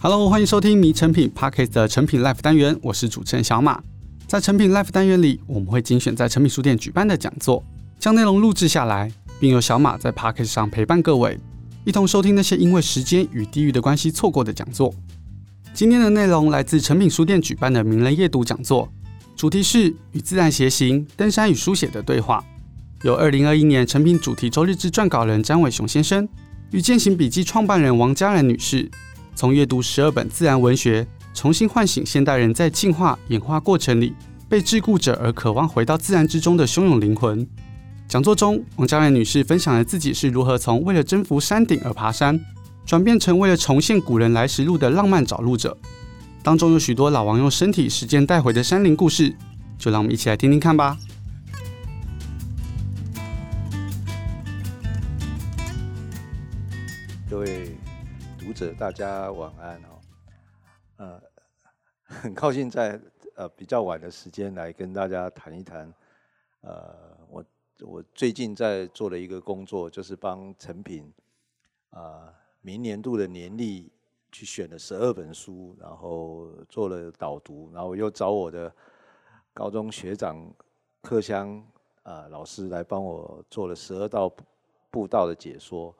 Hello，欢迎收听《迷成品 Podcast》的成品 Life 单元，我是主持人小马。在成品 Life 单元里，我们会精选在成品书店举办的讲座，将内容录制下来，并由小马在 Podcast 上陪伴各位，一同收听那些因为时间与地域的关系错过的讲座。今天的内容来自成品书店举办的名人夜读讲座，主题是与自然偕行，登山与书写的对话。由二零二一年成品主题周日志撰稿人詹伟雄先生与践行笔记创办人王嘉然女士，从阅读十二本自然文学，重新唤醒现代人在进化演化过程里被桎梏着而渴望回到自然之中的汹涌灵魂。讲座中，王嘉然女士分享了自己是如何从为了征服山顶而爬山，转变成为了重现古人来时路的浪漫找路者。当中有许多老王用身体实践带回的山林故事，就让我们一起来听听看吧。者，大家晚安哦。呃，很高兴在呃比较晚的时间来跟大家谈一谈。呃，我我最近在做的一个工作，就是帮陈品啊明年度的年历去选了十二本书，然后做了导读，然后我又找我的高中学长克襄啊老师来帮我做了十二道步道的解说。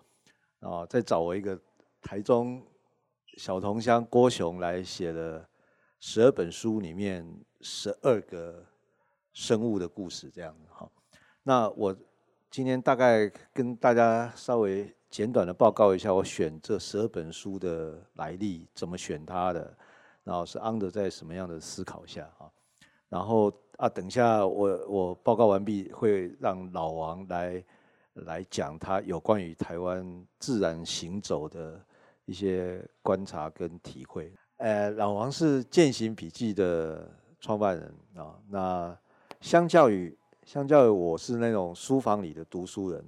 啊，再找我一个台中小同乡郭雄来写了十二本书里面十二个生物的故事，这样哈。那我今天大概跟大家稍微简短的报告一下，我选这十二本书的来历，怎么选它的，然后是 under 在什么样的思考下啊。然后啊，等一下我我报告完毕，会让老王来。来讲他有关于台湾自然行走的一些观察跟体会。呃，老王是践行笔记的创办人啊。那相较于相较于我是那种书房里的读书人，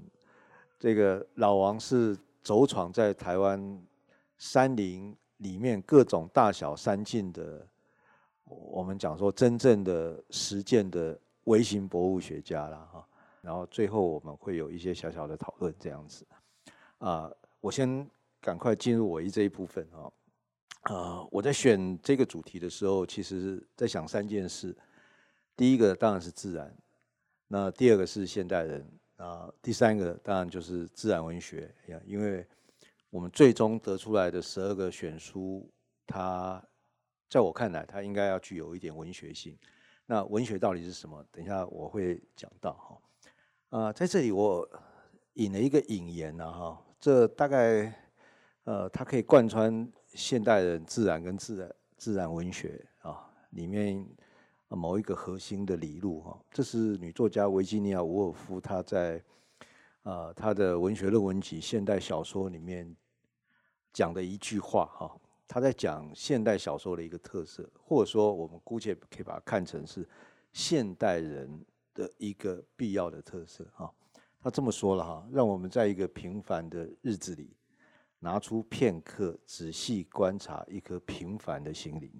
这个老王是走闯在台湾山林里面各种大小山径的，我们讲说真正的实践的微型博物学家了哈。然后最后我们会有一些小小的讨论，这样子。啊，我先赶快进入我一这一部分啊。啊，我在选这个主题的时候，其实在想三件事。第一个当然是自然，那第二个是现代人啊，第三个当然就是自然文学呀。因为我们最终得出来的十二个选书，它在我看来，它应该要具有一点文学性。那文学到底是什么？等一下我会讲到哈。啊，在这里我引了一个引言呐，哈，这大概呃，它可以贯穿现代人自然跟自然自然文学啊里面某一个核心的理路哈。这是女作家维吉尼亚·伍尔夫她在啊她的文学论文集《现代小说》里面讲的一句话哈。她在讲现代小说的一个特色，或者说我们姑且可以把它看成是现代人。的一个必要的特色哈，他这么说了哈，让我们在一个平凡的日子里，拿出片刻仔细观察一颗平凡的心灵，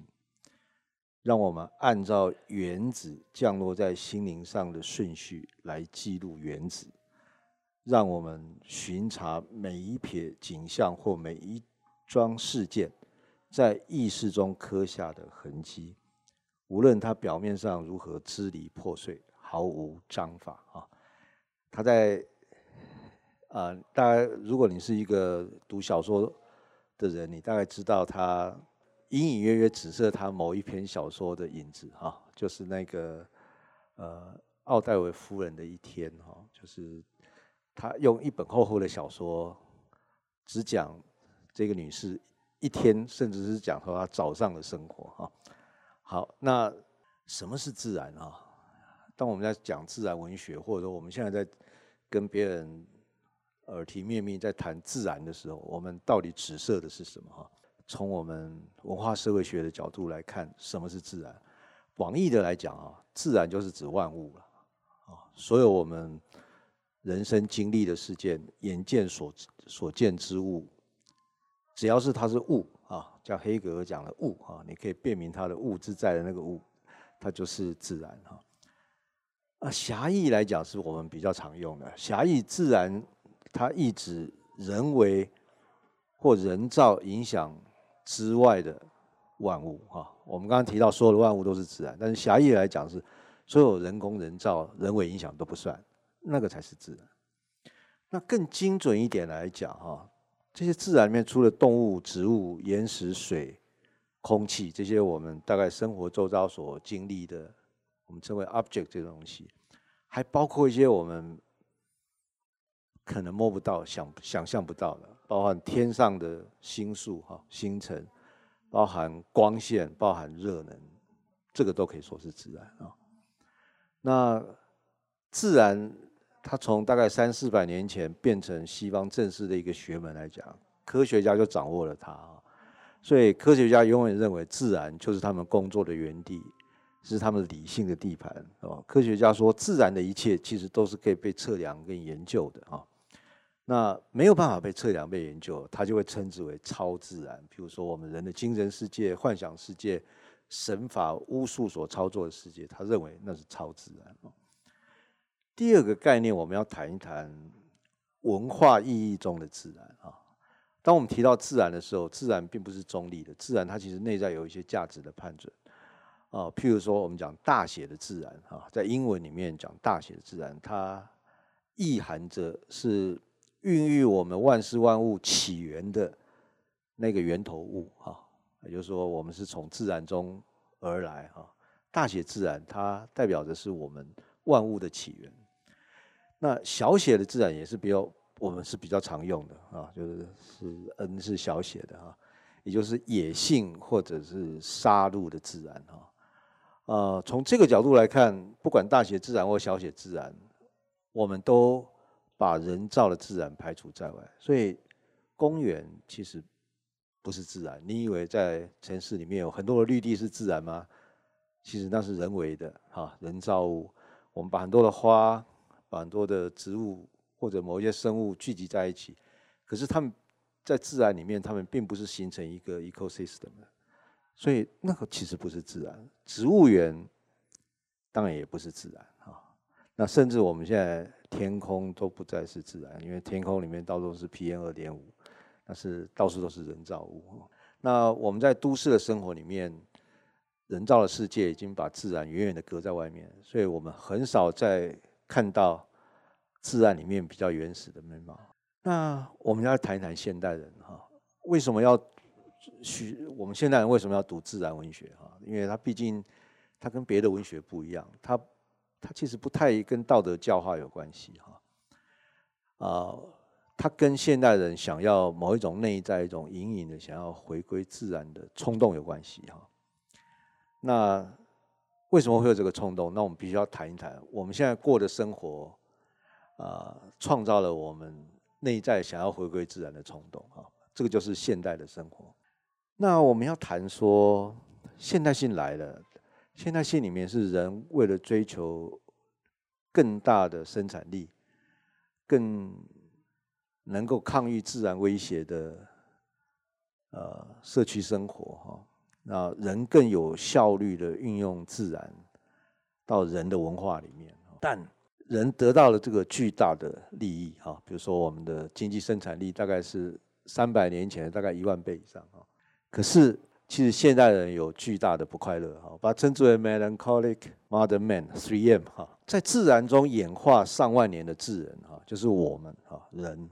让我们按照原子降落在心灵上的顺序来记录原子，让我们巡查每一撇景象或每一桩事件，在意识中刻下的痕迹，无论它表面上如何支离破碎。毫无章法啊！他在啊，大概如果你是一个读小说的人，你大概知道他隐隐约约指涉他某一篇小说的影子哈，就是那个呃奥黛维夫人的一天哈，就是他用一本厚厚的小说，只讲这个女士一天，甚至是讲说她早上的生活哈。好，那什么是自然啊？当我们在讲自然文学，或者说我们现在在跟别人耳提面命在谈自然的时候，我们到底指涉的是什么？哈，从我们文化社会学的角度来看，什么是自然？广义的来讲啊，自然就是指万物了啊，所有我们人生经历的事件、眼见所所见之物，只要是它是物啊，叫黑格尔讲的物啊，你可以辨明它的物之在的那个物，它就是自然哈。啊，狭义来讲是我们比较常用的。狭义自然，它意指人为或人造影响之外的万物哈。我们刚刚提到所有的万物都是自然，但是狭义来讲是所有人工、人造、人为影响都不算，那个才是自然。那更精准一点来讲哈，这些自然里面除了动物、植物、岩石、水、空气这些我们大概生活周遭所经历的，我们称为 object 这个东西，还包括一些我们可能摸不到、想想象不到的，包含天上的星宿哈、星辰，包含光线、包含热能，这个都可以说是自然啊。那自然。它从大概三四百年前变成西方正式的一个学门来讲，科学家就掌握了它啊，所以科学家永远认为自然就是他们工作的园地，是他们理性的地盘。哦，科学家说自然的一切其实都是可以被测量跟研究的啊。那没有办法被测量、被研究，它就会称之为超自然。比如说我们人的精神世界、幻想世界、神法、巫术所操作的世界，他认为那是超自然。第二个概念，我们要谈一谈文化意义中的自然啊。当我们提到自然的时候，自然并不是中立的，自然它其实内在有一些价值的判准啊。譬如说，我们讲大写的自然啊，在英文里面讲大写的自然，它意含着是孕育我们万事万物起源的那个源头物啊。也就是说，我们是从自然中而来啊。大写自然，它代表的是我们万物的起源。那小写的自然也是比较，我们是比较常用的啊，就是是 n 是小写的啊，也就是野性或者是杀戮的自然啊。呃，从这个角度来看，不管大写自然或小写自然，我们都把人造的自然排除在外。所以公园其实不是自然。你以为在城市里面有很多的绿地是自然吗？其实那是人为的哈，人造物。我们把很多的花。把很多的植物或者某一些生物聚集在一起，可是它们在自然里面，它们并不是形成一个 ecosystem 的，所以那个其实不是自然。植物园当然也不是自然。那甚至我们现在天空都不再是自然，因为天空里面到处是 PM 二点五，那是到处都是人造物。那我们在都市的生活里面，人造的世界已经把自然远远的隔在外面，所以我们很少在。看到自然里面比较原始的面貌。那我们要谈一谈现代人哈，为什么要学？我们现代人为什么要读自然文学哈？因为它毕竟它跟别的文学不一样，它它其实不太跟道德教化有关系哈。啊，它跟现代人想要某一种内在一种隐隐的想要回归自然的冲动有关系哈。那为什么会有这个冲动？那我们必须要谈一谈我们现在过的生活，啊，创造了我们内在想要回归自然的冲动啊，这个就是现代的生活。那我们要谈说现代性来了，现代性里面是人为了追求更大的生产力，更能够抗御自然威胁的呃社区生活哈。那人更有效率的运用自然到人的文化里面，但人得到了这个巨大的利益哈，比如说我们的经济生产力大概是三百年前大概一万倍以上哈，可是其实现代人有巨大的不快乐哈，把它称之为 melancholic modern man 3M 哈，在自然中演化上万年的智人哈，就是我们哈人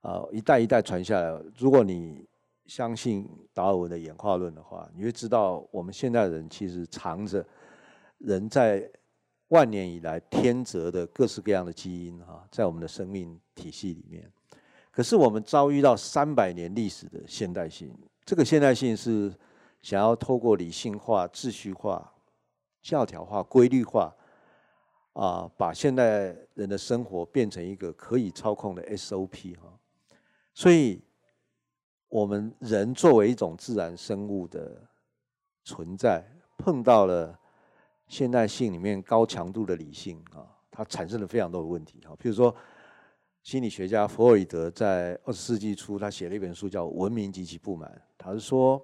啊一代一代传下来，如果你。相信达尔文的演化论的话，你会知道我们现代人其实藏着人在万年以来天择的各式各样的基因哈，在我们的生命体系里面。可是我们遭遇到三百年历史的现代性，这个现代性是想要透过理性化、秩序化、教条化、规律化啊，把现代人的生活变成一个可以操控的 SOP 哈，所以。我们人作为一种自然生物的存在，碰到了现代性里面高强度的理性啊，它产生了非常多的问题啊。比如说，心理学家弗洛伊德在二十世纪初，他写了一本书叫《文明及其不满》，他是说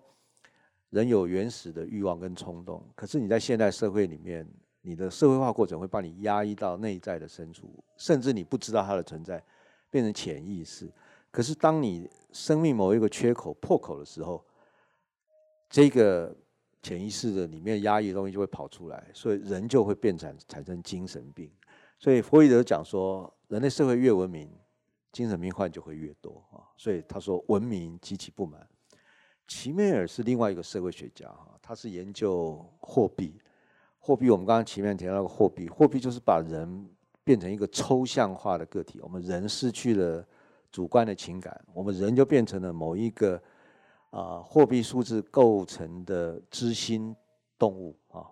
人有原始的欲望跟冲动，可是你在现代社会里面，你的社会化过程会把你压抑到内在的深处，甚至你不知道它的存在，变成潜意识。可是，当你生命某一个缺口破口的时候，这个潜意识的里面压抑的东西就会跑出来，所以人就会变成产生精神病。所以弗洛伊德讲说，人类社会越文明，精神病患就会越多啊。所以他说，文明激起不满。齐美尔是另外一个社会学家哈，他是研究货币。货币，我们刚刚前面提到的货币，货币就是把人变成一个抽象化的个体，我们人失去了主观的情感，我们人就变成了某一个啊货币数字构成的知心动物啊。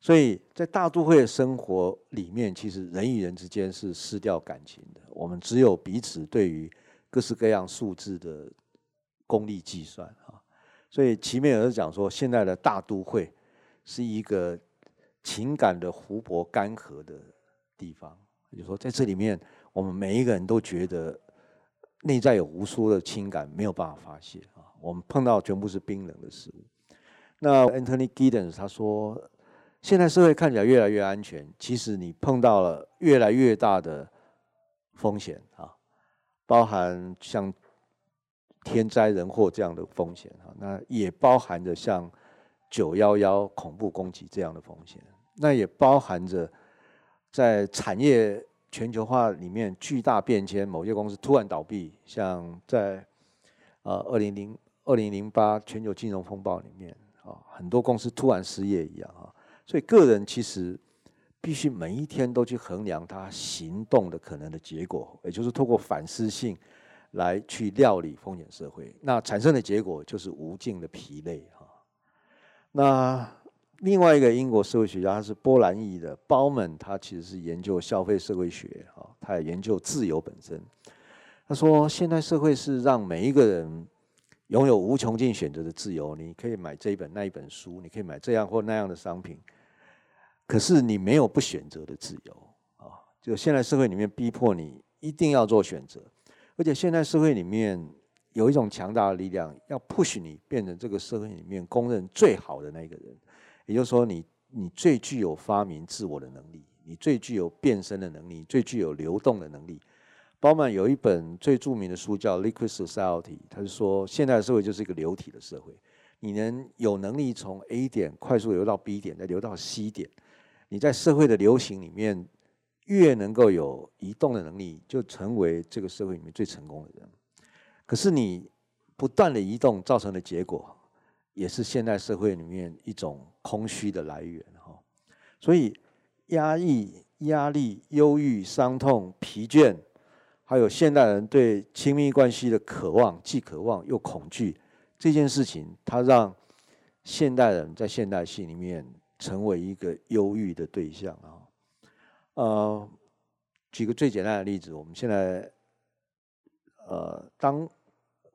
所以在大都会的生活里面，其实人与人之间是失掉感情的，我们只有彼此对于各式各样数字的功利计算啊。所以齐美尔讲说，现在的大都会是一个情感的湖泊干涸的地方，就是说，在这里面，我们每一个人都觉得内在有无数的情感没有办法发泄啊。我们碰到全部是冰冷的事物。那 Anthony Giddens 他说。现在社会看起来越来越安全，其实你碰到了越来越大的风险啊，包含像天灾人祸这样的风险啊，那也包含着像九幺幺恐怖攻击这样的风险，那也包含着在产业全球化里面巨大变迁，某些公司突然倒闭，像在呃二零零二零零八全球金融风暴里面啊，很多公司突然失业一样啊。所以，个人其实必须每一天都去衡量他行动的可能的结果，也就是透过反思性来去料理风险社会。那产生的结果就是无尽的疲累哈。那另外一个英国社会学家，他是波兰裔的鲍曼，他其实是研究消费社会学啊，他也研究自由本身。他说，现代社会是让每一个人拥有无穷尽选择的自由，你可以买这一本那一本书，你可以买这样或那样的商品。可是你没有不选择的自由啊！就现在社会里面逼迫你一定要做选择，而且现在社会里面有一种强大的力量要 push 你变成这个社会里面公认最好的那个人，也就是说，你你最具有发明自我的能力，你最具有变身的能力，最具有流动的能力。鲍曼有一本最著名的书叫《Liquid Society》，他是说现在的社会就是一个流体的社会，你能有能力从 A 点快速流到 B 点，再流到 C 点。你在社会的流行里面，越能够有移动的能力，就成为这个社会里面最成功的人。可是你不断的移动造成的结果，也是现代社会里面一种空虚的来源哈。所以压抑、压力、忧郁、伤痛、疲倦，还有现代人对亲密关系的渴望，既渴望又恐惧，这件事情，它让现代人在现代性里面。成为一个忧郁的对象啊，呃，举个最简单的例子，我们现在，呃，当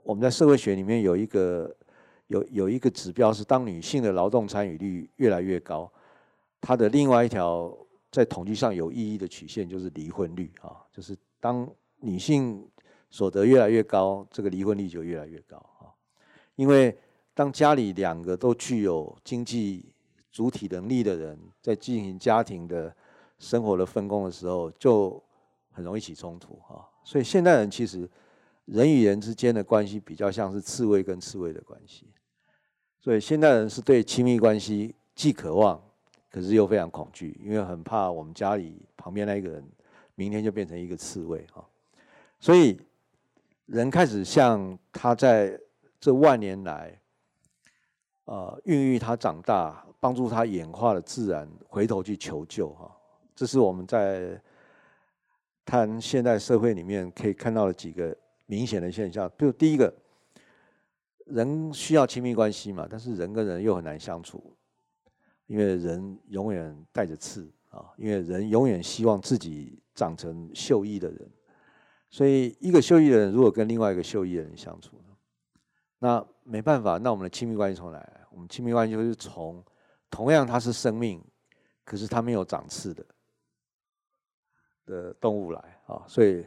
我们在社会学里面有一个有有一个指标是，当女性的劳动参与率越来越高，它的另外一条在统计上有意义的曲线就是离婚率啊，就是当女性所得越来越高，这个离婚率就越来越高啊，因为当家里两个都具有经济主体能力的人在进行家庭的生活的分工的时候，就很容易起冲突啊。所以现代人其实人与人之间的关系比较像是刺猬跟刺猬的关系。所以现代人是对亲密关系既渴望，可是又非常恐惧，因为很怕我们家里旁边那一个人明天就变成一个刺猬啊。所以人开始像他在这万年来，呃，孕育他长大。帮助他演化的自然，回头去求救哈，这是我们在谈现代社会里面可以看到的几个明显的现象。比如第一个，人需要亲密关系嘛，但是人跟人又很难相处，因为人永远带着刺啊，因为人永远希望自己长成秀逸的人，所以一个秀逸的人如果跟另外一个秀逸的人相处，那没办法，那我们的亲密关系从哪来？我们亲密关系就是从同样，它是生命，可是它没有长刺的的动物来啊，所以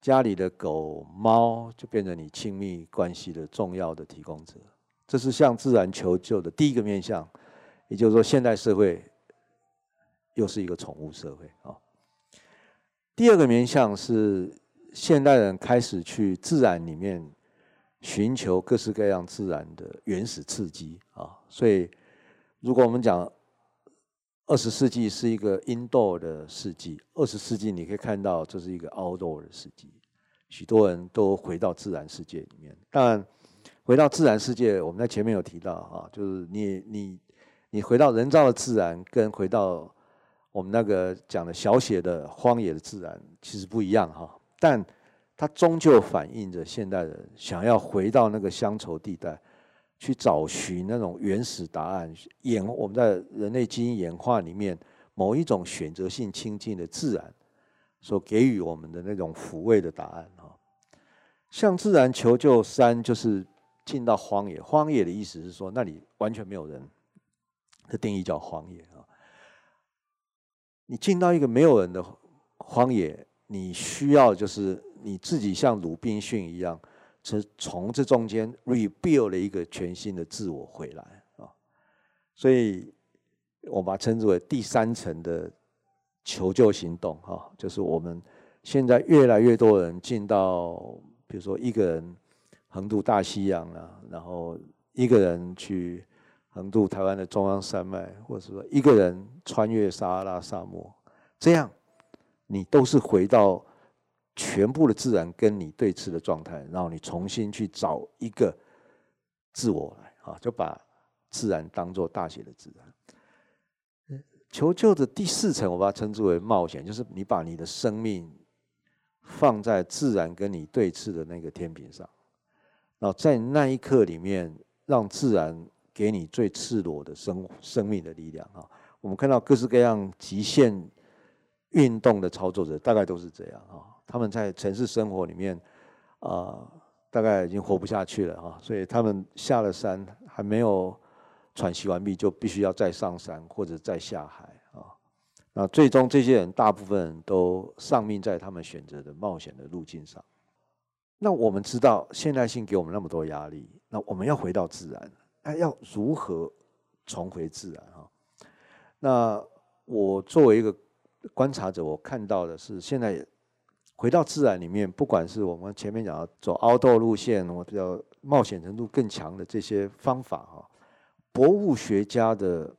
家里的狗猫就变成你亲密关系的重要的提供者。这是向自然求救的第一个面向，也就是说，现代社会又是一个宠物社会啊。第二个面向是现代人开始去自然里面寻求各式各样自然的原始刺激啊。所以，如果我们讲二十世纪是一个 indoor 的世纪，二十世纪你可以看到这是一个 outdoor 的世纪，许多人都回到自然世界里面。当然，回到自然世界，我们在前面有提到啊，就是你你你回到人造的自然，跟回到我们那个讲的小写的荒野的自然其实不一样哈。但它终究反映着现代人想要回到那个乡愁地带。去找寻那种原始答案，演我们在人类基因演化里面某一种选择性亲近的自然所给予我们的那种抚慰的答案哈，向自然求救三就是进到荒野，荒野的意思是说那里完全没有人，的定义叫荒野啊。你进到一个没有人的荒野，你需要就是你自己像鲁滨逊一样。是从这中间 rebuild 了一个全新的自我回来啊，所以我把它称之为第三层的求救行动哈，就是我们现在越来越多人进到，比如说一个人横渡大西洋啊，然后一个人去横渡台湾的中央山脉，或者说一个人穿越撒哈拉沙漠，这样你都是回到。全部的自然跟你对峙的状态，然后你重新去找一个自我来啊，就把自然当做大写的自然。求救的第四层，我把它称之为冒险，就是你把你的生命放在自然跟你对峙的那个天平上，然后在那一刻里面，让自然给你最赤裸的生生命的力量啊。我们看到各式各样极限运动的操作者，大概都是这样啊。他们在城市生活里面，啊、大概已经活不下去了哈，所以他们下了山还没有喘息完毕，就必须要再上山或者再下海啊。那最终这些人大部分都丧命在他们选择的冒险的路径上。那我们知道现代性给我们那么多压力，那我们要回到自然，那要如何重回自然哈？那我作为一个观察者，我看到的是现在。回到自然里面，不管是我们前面讲的走 outdoor 路线，我比较冒险程度更强的这些方法哈，博物学家的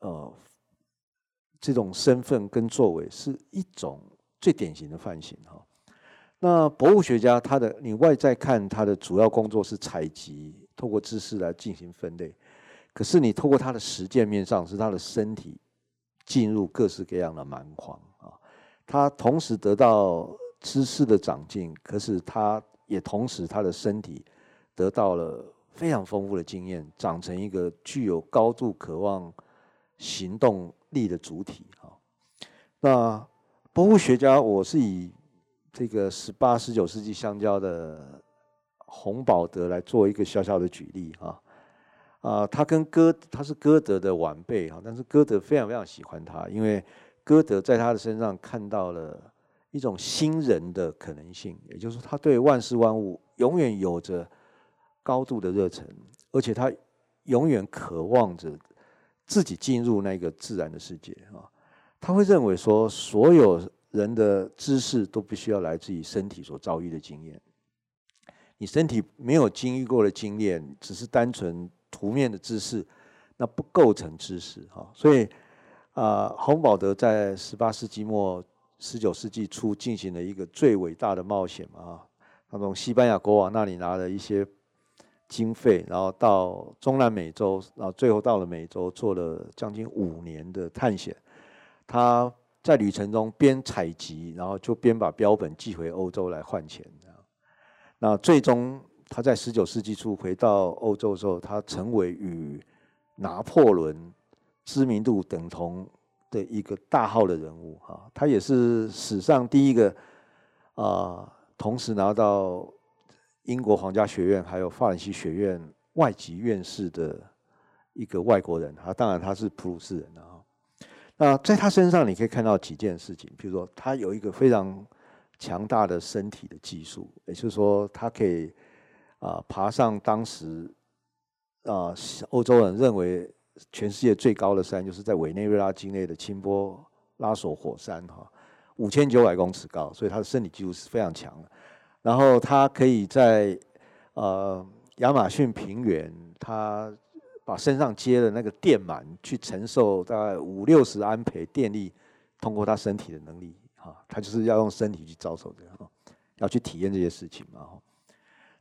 呃这种身份跟作为是一种最典型的范型哈。那博物学家他的你外在看他的主要工作是采集，透过知识来进行分类，可是你透过他的实践面上，是他的身体进入各式各样的蛮荒。他同时得到知识的长进，可是他也同时他的身体得到了非常丰富的经验，长成一个具有高度渴望行动力的主体。啊，那博物学家，我是以这个十八、十九世纪相交的洪宝德来做一个小小的举例。啊，啊，他跟歌，他是歌德的晚辈。哈，但是歌德非常非常喜欢他，因为。歌德在他的身上看到了一种新人的可能性，也就是，他对万事万物永远有着高度的热忱，而且他永远渴望着自己进入那个自然的世界啊。他会认为说，所有人的知识都必须要来自于身体所遭遇的经验。你身体没有经历过的经验，只是单纯图面的知识，那不构成知识哈。所以。啊，洪宝德在十八世纪末、十九世纪初进行了一个最伟大的冒险啊，他从西班牙国王那里拿了一些经费，然后到中南美洲，然后最后到了美洲，做了将近五年的探险。他在旅程中边采集，然后就边把标本寄回欧洲来换钱。那最终他在十九世纪初回到欧洲的时候，他成为与拿破仑。知名度等同的一个大号的人物哈，他也是史上第一个啊，同时拿到英国皇家学院还有法兰西学院外籍院士的一个外国人啊，当然他是普鲁士人啊。那在他身上你可以看到几件事情，比如说他有一个非常强大的身体的技术，也就是说他可以啊爬上当时啊欧洲人认为。全世界最高的山就是在委内瑞拉境内的钦波拉索火山，哈，五千九百公尺高，所以他的身体技术是非常强的。然后他可以在呃，亚马逊平原，他把身上接的那个电满，去承受大概五六十安培电力，通过他身体的能力，哈，他就是要用身体去遭受的，哈，要去体验这些事情嘛，哈。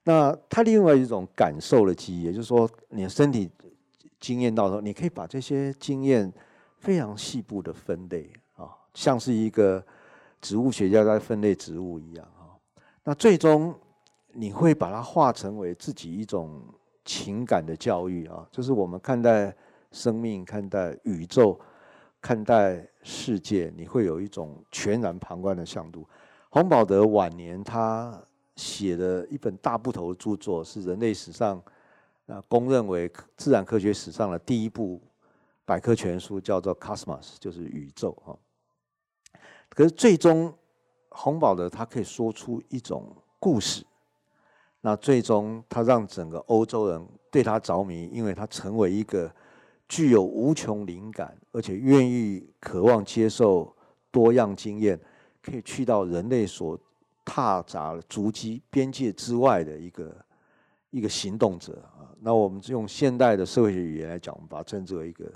那他另外一种感受的记忆，也就是说，你的身体经验到的时候，你可以把这些经验非常细部的分类，啊，像是一个植物学家在分类植物一样，啊。那最终。你会把它化成为自己一种情感的教育啊，就是我们看待生命、看待宇宙、看待世界，你会有一种全然旁观的向度。洪宝德晚年他写的一本大部头著作，是人类史上啊公认为自然科学史上的第一部百科全书，叫做《Cosmos》，就是宇宙啊。可是最终，洪宝德他可以说出一种故事。那最终，他让整个欧洲人对他着迷，因为他成为一个具有无穷灵感，而且愿意、渴望接受多样经验，可以去到人类所踏杂足迹边界之外的一个一个行动者啊。那我们用现代的社会学语言来讲，我们把它称之为一个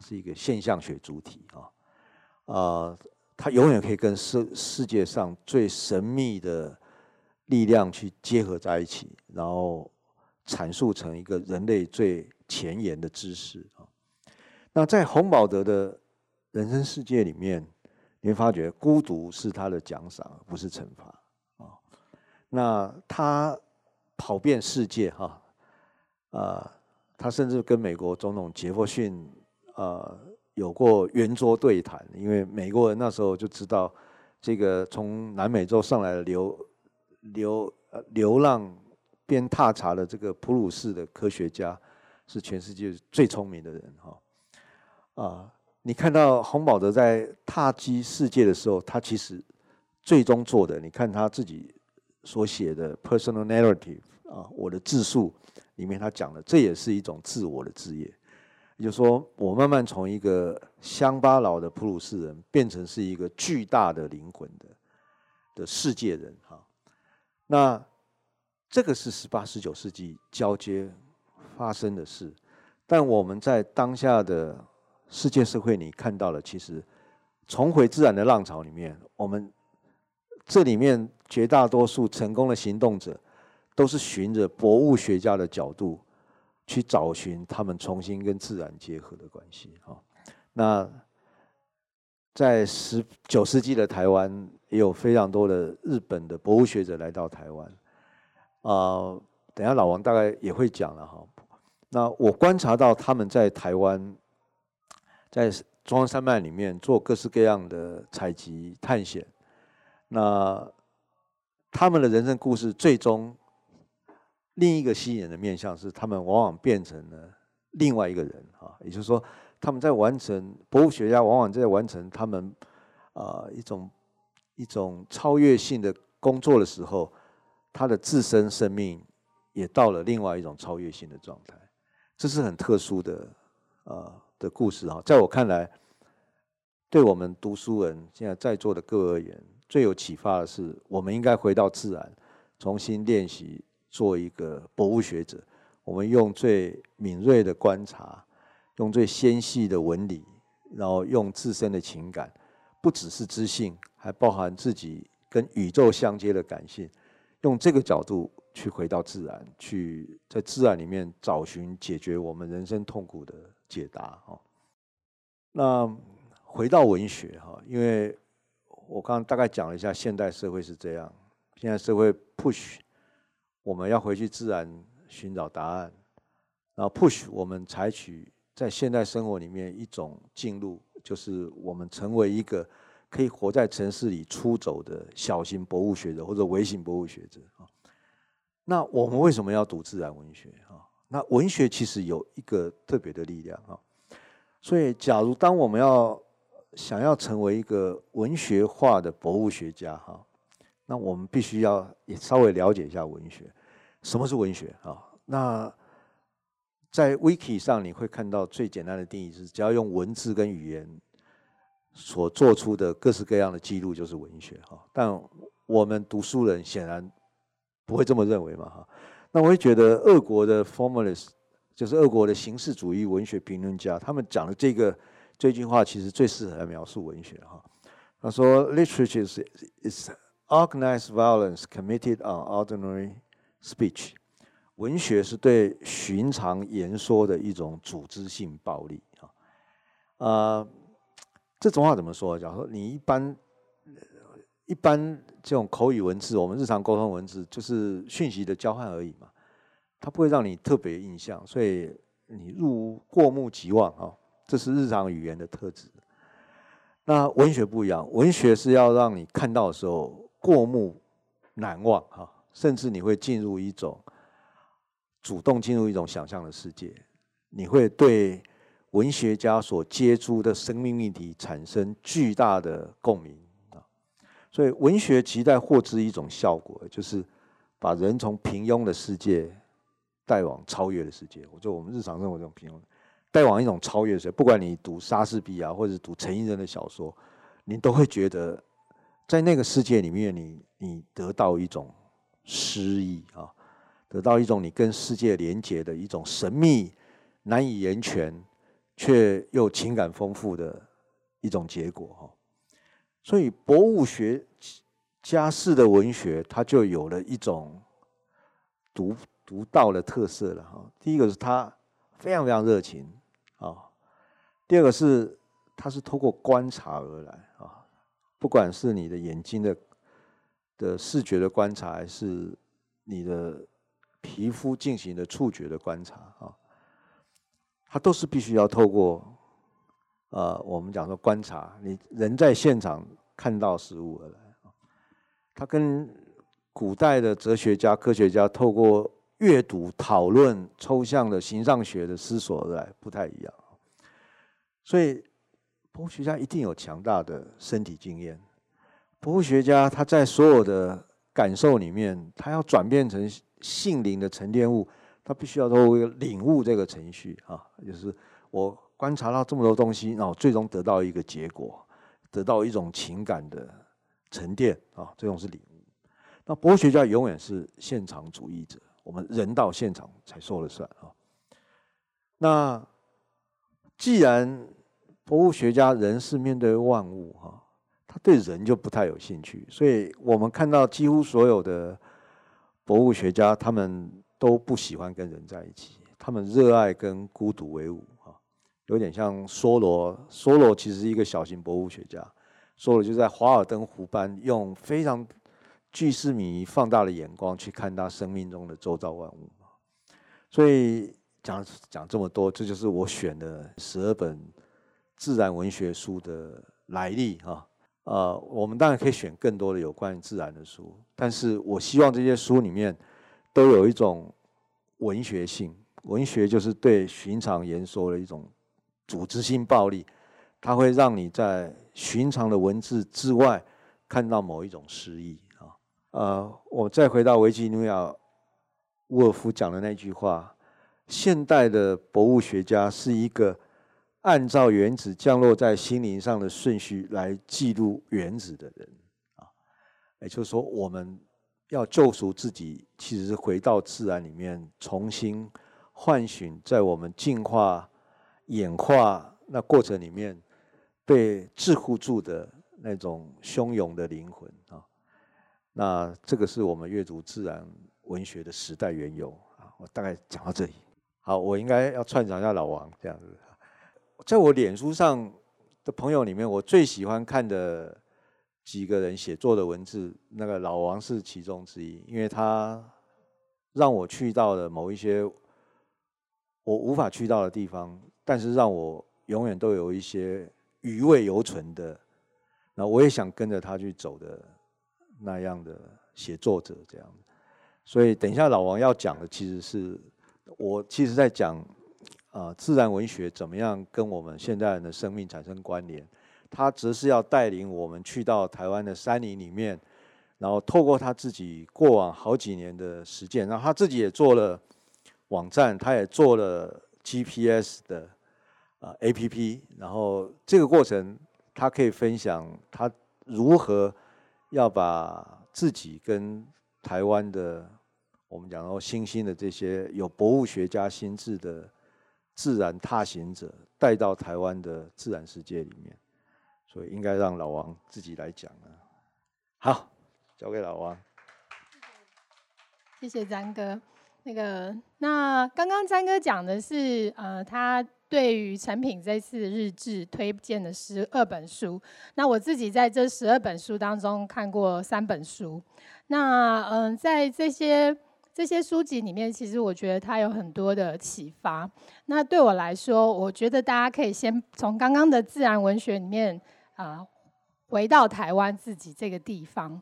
是一个现象学主体啊。啊，它永远可以跟世世界上最神秘的。力量去结合在一起，然后阐述成一个人类最前沿的知识啊。那在洪宝德的人生世界里面，你会发觉孤独是他的奖赏，不是惩罚啊。那他跑遍世界哈，啊，他甚至跟美国总统杰弗逊啊有过圆桌对谈，因为美国人那时候就知道这个从南美洲上来的流。流流浪边踏查的这个普鲁士的科学家是全世界最聪明的人哈啊！你看到洪宝德在踏迹世界的时候，他其实最终做的，你看他自己所写的 personal narrative 啊，我的自述里面他讲的，这也是一种自我的职业，也就说，我慢慢从一个乡巴佬的普鲁士人，变成是一个巨大的灵魂的的世界人哈。那这个是十八、十九世纪交接发生的事，但我们在当下的世界社会里看到了，其实重回自然的浪潮里面，我们这里面绝大多数成功的行动者，都是循着博物学家的角度去找寻他们重新跟自然结合的关系。哈，那在十九世纪的台湾。也有非常多的日本的博物学者来到台湾，啊，等下老王大概也会讲了哈。那我观察到他们在台湾，在中央山脉里面做各式各样的采集探险，那他们的人生故事最终另一个吸引人的面向是，他们往往变成了另外一个人啊，也就是说，他们在完成博物学家往往在完成他们啊一种。一种超越性的工作的时候，他的自身生命也到了另外一种超越性的状态，这是很特殊的啊的故事哈。在我看来，对我们读书人现在在座的各位而言，最有启发的是，我们应该回到自然，重新练习做一个博物学者。我们用最敏锐的观察，用最纤细的纹理，然后用自身的情感，不只是知性。还包含自己跟宇宙相接的感性，用这个角度去回到自然，去在自然里面找寻解决我们人生痛苦的解答。哈，那回到文学哈，因为我刚刚大概讲了一下现代社会是这样，现在社会 push 我们要回去自然寻找答案，然后 push 我们采取在现代生活里面一种进入，就是我们成为一个。可以活在城市里出走的小型博物学者或者微型博物学者啊，那我们为什么要读自然文学啊？那文学其实有一个特别的力量啊，所以假如当我们要想要成为一个文学化的博物学家哈，那我们必须要也稍微了解一下文学。什么是文学啊？那在 Wiki 上你会看到最简单的定义是，只要用文字跟语言。所做出的各式各样的记录就是文学哈，但我们读书人显然不会这么认为嘛哈。那我会觉得俄国的 formalist 就是俄国的形式主义文学评论家，他们讲的这个这句话其实最适合来描述文学哈。他说：“Literature is, is organized violence committed on ordinary speech。”文学是对寻常言说的一种组织性暴力啊。呃，这种话怎么说？假如说你一般一般这种口语文字，我们日常沟通文字就是讯息的交换而已嘛，它不会让你特别印象，所以你入过目即忘啊，这是日常语言的特质。那文学不一样，文学是要让你看到的时候过目难忘哈，甚至你会进入一种主动进入一种想象的世界，你会对文学家所接触的生命命题产生巨大的共鸣啊。所以文学期待获知一种效果，就是把人从平庸的世界带往超越的世界。我觉得我们日常生活这种平庸。带往一种超越的，不管你读莎士比亚或者读陈寅仁的小说，你都会觉得在那个世界里面你，你得到一种诗意啊，得到一种你跟世界连接的一种神秘、难以言全，却又情感丰富的一种结果哈。所以博物学家式的文学，它就有了一种独独到的特色了哈。第一个是它非常非常热情。啊，第二个是，它是透过观察而来，不管是你的眼睛的的视觉的观察，还是你的皮肤进行的触觉的观察啊，它都是必须要透过，呃，我们讲说观察，你人在现场看到事物而来，它跟古代的哲学家、科学家透过。阅读、讨论抽象的形上学的思索而来，不太一样。所以，博物学家一定有强大的身体经验。博物学家他在所有的感受里面，他要转变成性灵的沉淀物，他必须要透过领悟这个程序啊，就是我观察到这么多东西，然后最终得到一个结果，得到一种情感的沉淀啊，这种是领悟。那博物学家永远是现场主义者。我们人到现场才说了算啊。那既然博物学家人是面对万物哈，他对人就不太有兴趣，所以我们看到几乎所有的博物学家，他们都不喜欢跟人在一起，他们热爱跟孤独为伍啊，有点像梭罗。梭罗其实是一个小型博物学家，梭罗就在华尔登湖畔用非常。巨细靡遗、放大的眼光去看他生命中的周遭万物，所以讲讲这么多，这就是我选的十二本自然文学书的来历哈。呃，我们当然可以选更多的有关于自然的书，但是我希望这些书里面都有一种文学性。文学就是对寻常言说的一种组织性暴力，它会让你在寻常的文字之外看到某一种诗意啊。呃，我再回到维吉尼亚·沃尔夫讲的那句话：现代的博物学家是一个按照原子降落在心灵上的顺序来记录原子的人啊。也就是说，我们要救赎自己，其实是回到自然里面，重新唤醒在我们进化、演化那过程里面被桎梏住的那种汹涌的灵魂啊。那这个是我们阅读自然文学的时代缘由啊，我大概讲到这里。好，我应该要串场一下老王这样子。在我脸书上的朋友里面，我最喜欢看的几个人写作的文字，那个老王是其中之一，因为他让我去到了某一些我无法去到的地方，但是让我永远都有一些余味犹存的，那我也想跟着他去走的。那样的写作者这样，所以等一下老王要讲的，其实是我其实在讲啊，自然文学怎么样跟我们现代人的生命产生关联。他则是要带领我们去到台湾的山林里面，然后透过他自己过往好几年的实践，然后他自己也做了网站，他也做了 GPS 的啊 APP，然后这个过程他可以分享他如何。要把自己跟台湾的我们讲到新兴的这些有博物学家心智的自然踏行者带到台湾的自然世界里面，所以应该让老王自己来讲啊。好，交给老王。谢谢詹哥。那个，那刚刚詹哥讲的是，呃，他对于诚品这次日志推荐的十二本书。那我自己在这十二本书当中看过三本书。那，嗯、在这些。这些书籍里面，其实我觉得它有很多的启发。那对我来说，我觉得大家可以先从刚刚的自然文学里面啊，回到台湾自己这个地方。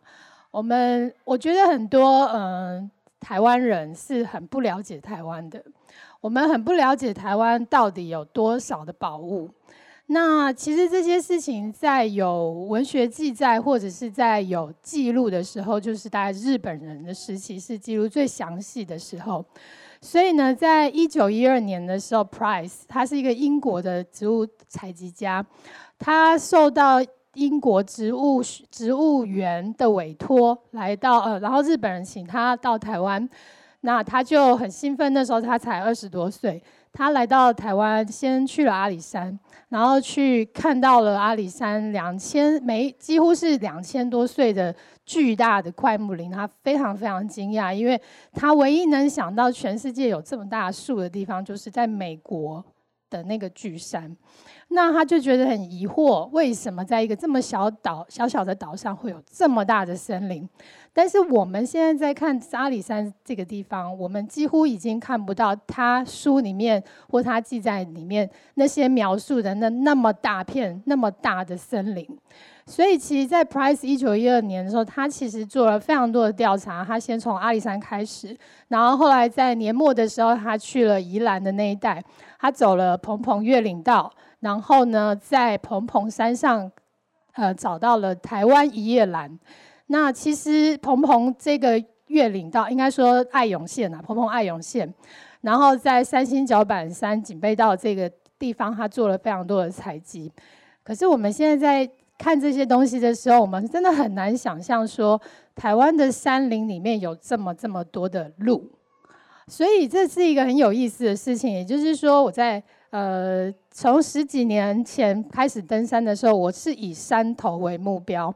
我们我觉得很多嗯，台湾人是很不了解台湾的。我们很不了解台湾到底有多少的宝物。那其实这些事情在有文学记载或者是在有记录的时候，就是大概日本人的时期是记录最详细的时候。所以呢，在一九一二年的时候，Price 他是一个英国的植物采集家，他受到英国植物植物园的委托来到呃，然后日本人请他到台湾，那他就很兴奋，那时候他才二十多岁。他来到台湾，先去了阿里山，然后去看到了阿里山两千没，几乎是两千多岁的巨大的快木林，他非常非常惊讶，因为他唯一能想到全世界有这么大树的地方，就是在美国的那个巨山。那他就觉得很疑惑，为什么在一个这么小岛、小小的岛上会有这么大的森林？但是我们现在在看阿里山这个地方，我们几乎已经看不到他书里面或他记载里面那些描述的那那么大片、那么大的森林。所以，其实，在 Price 一九一二年的时候，他其实做了非常多的调查。他先从阿里山开始，然后后来在年末的时候，他去了宜兰的那一带，他走了蓬蓬越岭道。然后呢，在蓬蓬山上，呃，找到了台湾一叶兰。那其实蓬蓬这个越岭道，应该说爱永线啊，蓬蓬爱永线。然后在三星角板山警备道这个地方，他做了非常多的采集。可是我们现在在看这些东西的时候，我们真的很难想象说，台湾的山林里面有这么这么多的鹿。所以这是一个很有意思的事情。也就是说，我在。呃，从十几年前开始登山的时候，我是以山头为目标。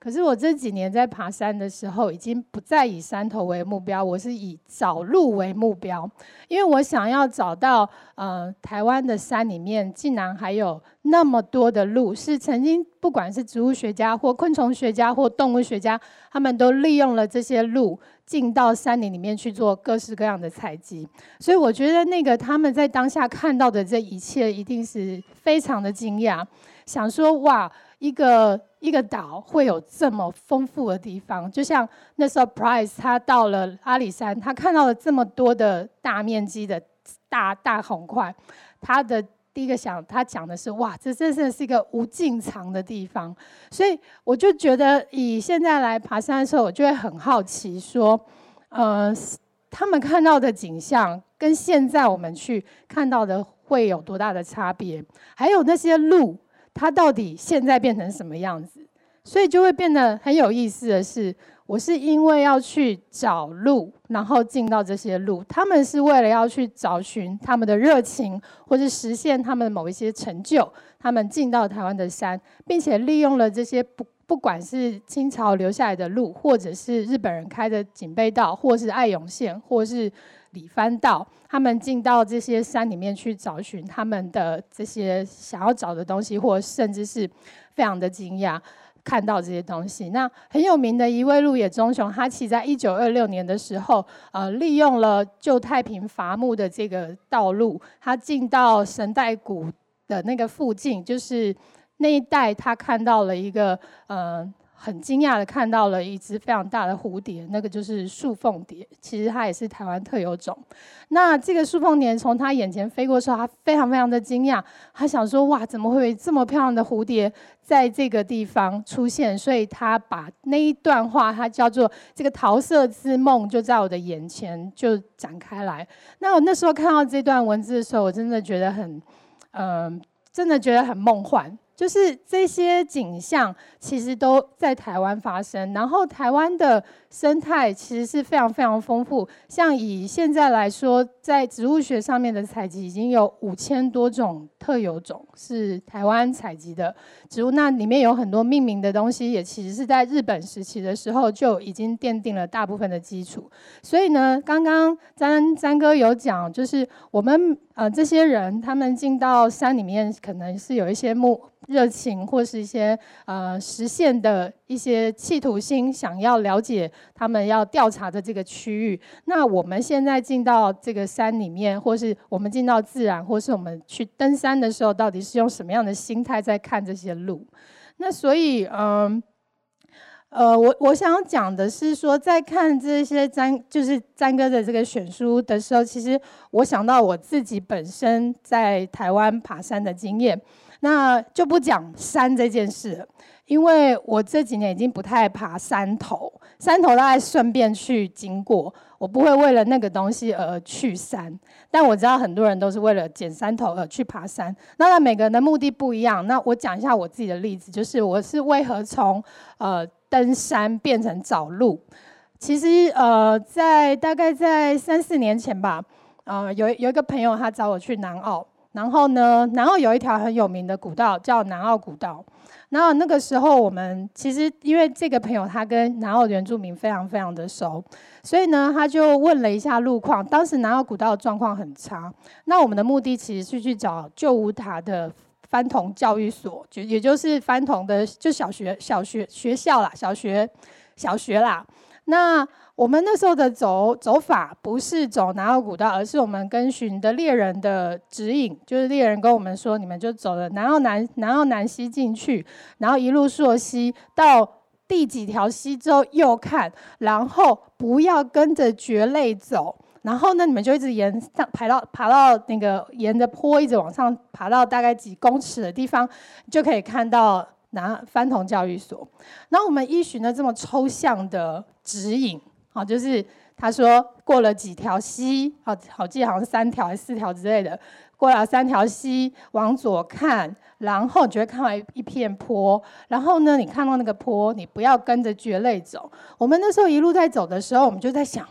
可是我这几年在爬山的时候，已经不再以山头为目标，我是以找路为目标。因为我想要找到，呃，台湾的山里面竟然还有那么多的路，是曾经不管是植物学家或昆虫学家或动物学家，他们都利用了这些路。进到山林里面去做各式各样的采集，所以我觉得那个他们在当下看到的这一切，一定是非常的惊讶，想说哇，一个一个岛会有这么丰富的地方，就像那时候 Price 他到了阿里山，他看到了这么多的大面积的大大红块，他的。第一个想，他讲的是哇，这真的是一个无尽藏的地方，所以我就觉得，以现在来爬山的时候，我就会很好奇，说，呃，他们看到的景象跟现在我们去看到的会有多大的差别？还有那些路，它到底现在变成什么样子？所以就会变得很有意思的是。我是因为要去找路，然后进到这些路，他们是为了要去找寻他们的热情，或是实现他们的某一些成就，他们进到台湾的山，并且利用了这些不不管是清朝留下来的路，或者是日本人开的警备道，或是爱永线，或是里番道，他们进到这些山里面去找寻他们的这些想要找的东西，或甚至是非常的惊讶。看到这些东西，那很有名的一位鹿野忠雄，他其实在一九二六年的时候，呃，利用了旧太平伐木的这个道路，他进到神代谷的那个附近，就是那一带，他看到了一个，呃。很惊讶的看到了一只非常大的蝴蝶，那个就是树凤蝶，其实它也是台湾特有种。那这个树凤蝶从他眼前飞过的时候，他非常非常的惊讶，他想说：哇，怎么会有这么漂亮的蝴蝶在这个地方出现？所以他把那一段话，它叫做“这个桃色之梦”，就在我的眼前就展开来。那我那时候看到这段文字的时候，我真的觉得很，嗯、真的觉得很梦幻。就是这些景象其实都在台湾发生，然后台湾的生态其实是非常非常丰富。像以现在来说，在植物学上面的采集已经有五千多种特有种是台湾采集的植物，那里面有很多命名的东西，也其实是在日本时期的时候就已经奠定了大部分的基础。所以呢，刚刚詹詹哥有讲，就是我们呃这些人他们进到山里面，可能是有一些目。热情或是一些呃实现的一些企图心，想要了解他们要调查的这个区域。那我们现在进到这个山里面，或是我们进到自然，或是我们去登山的时候，到底是用什么样的心态在看这些路？那所以，嗯，呃我我想讲的是说，在看这些詹就是詹哥的这个选书的时候，其实我想到我自己本身在台湾爬山的经验。那就不讲山这件事了，因为我这几年已经不太爬山头，山头大概顺便去经过，我不会为了那个东西而去山。但我知道很多人都是为了捡山头而去爬山，那每个人的目的不一样。那我讲一下我自己的例子，就是我是为何从呃登山变成找路。其实呃在大概在三四年前吧，呃有有一个朋友他找我去南澳。然后呢，南澳有一条很有名的古道叫南澳古道。然后那个时候，我们其实因为这个朋友他跟南澳原住民非常非常的熟，所以呢，他就问了一下路况。当时南澳古道的状况很差。那我们的目的其实是去找旧屋塔的番童教育所，就也就是番童的就小学小学学校啦，小学小学啦。那我们那时候的走走法不是走南澳古道，而是我们跟循的猎人的指引，就是猎人跟我们说，你们就走了南澳南南澳南溪进去，然后一路溯溪到第几条溪之后右看，然后不要跟着蕨类走，然后呢，你们就一直沿上爬到爬到那个沿着坡一直往上爬到大概几公尺的地方，就可以看到南番童教育所。那我们依循了这么抽象的指引。好，就是他说过了几条溪，好好记，好像三条还是四条之类的。过了三条溪，往左看，然后你就会看到一片坡。然后呢，你看到那个坡，你不要跟着蕨类走。我们那时候一路在走的时候，我们就在想，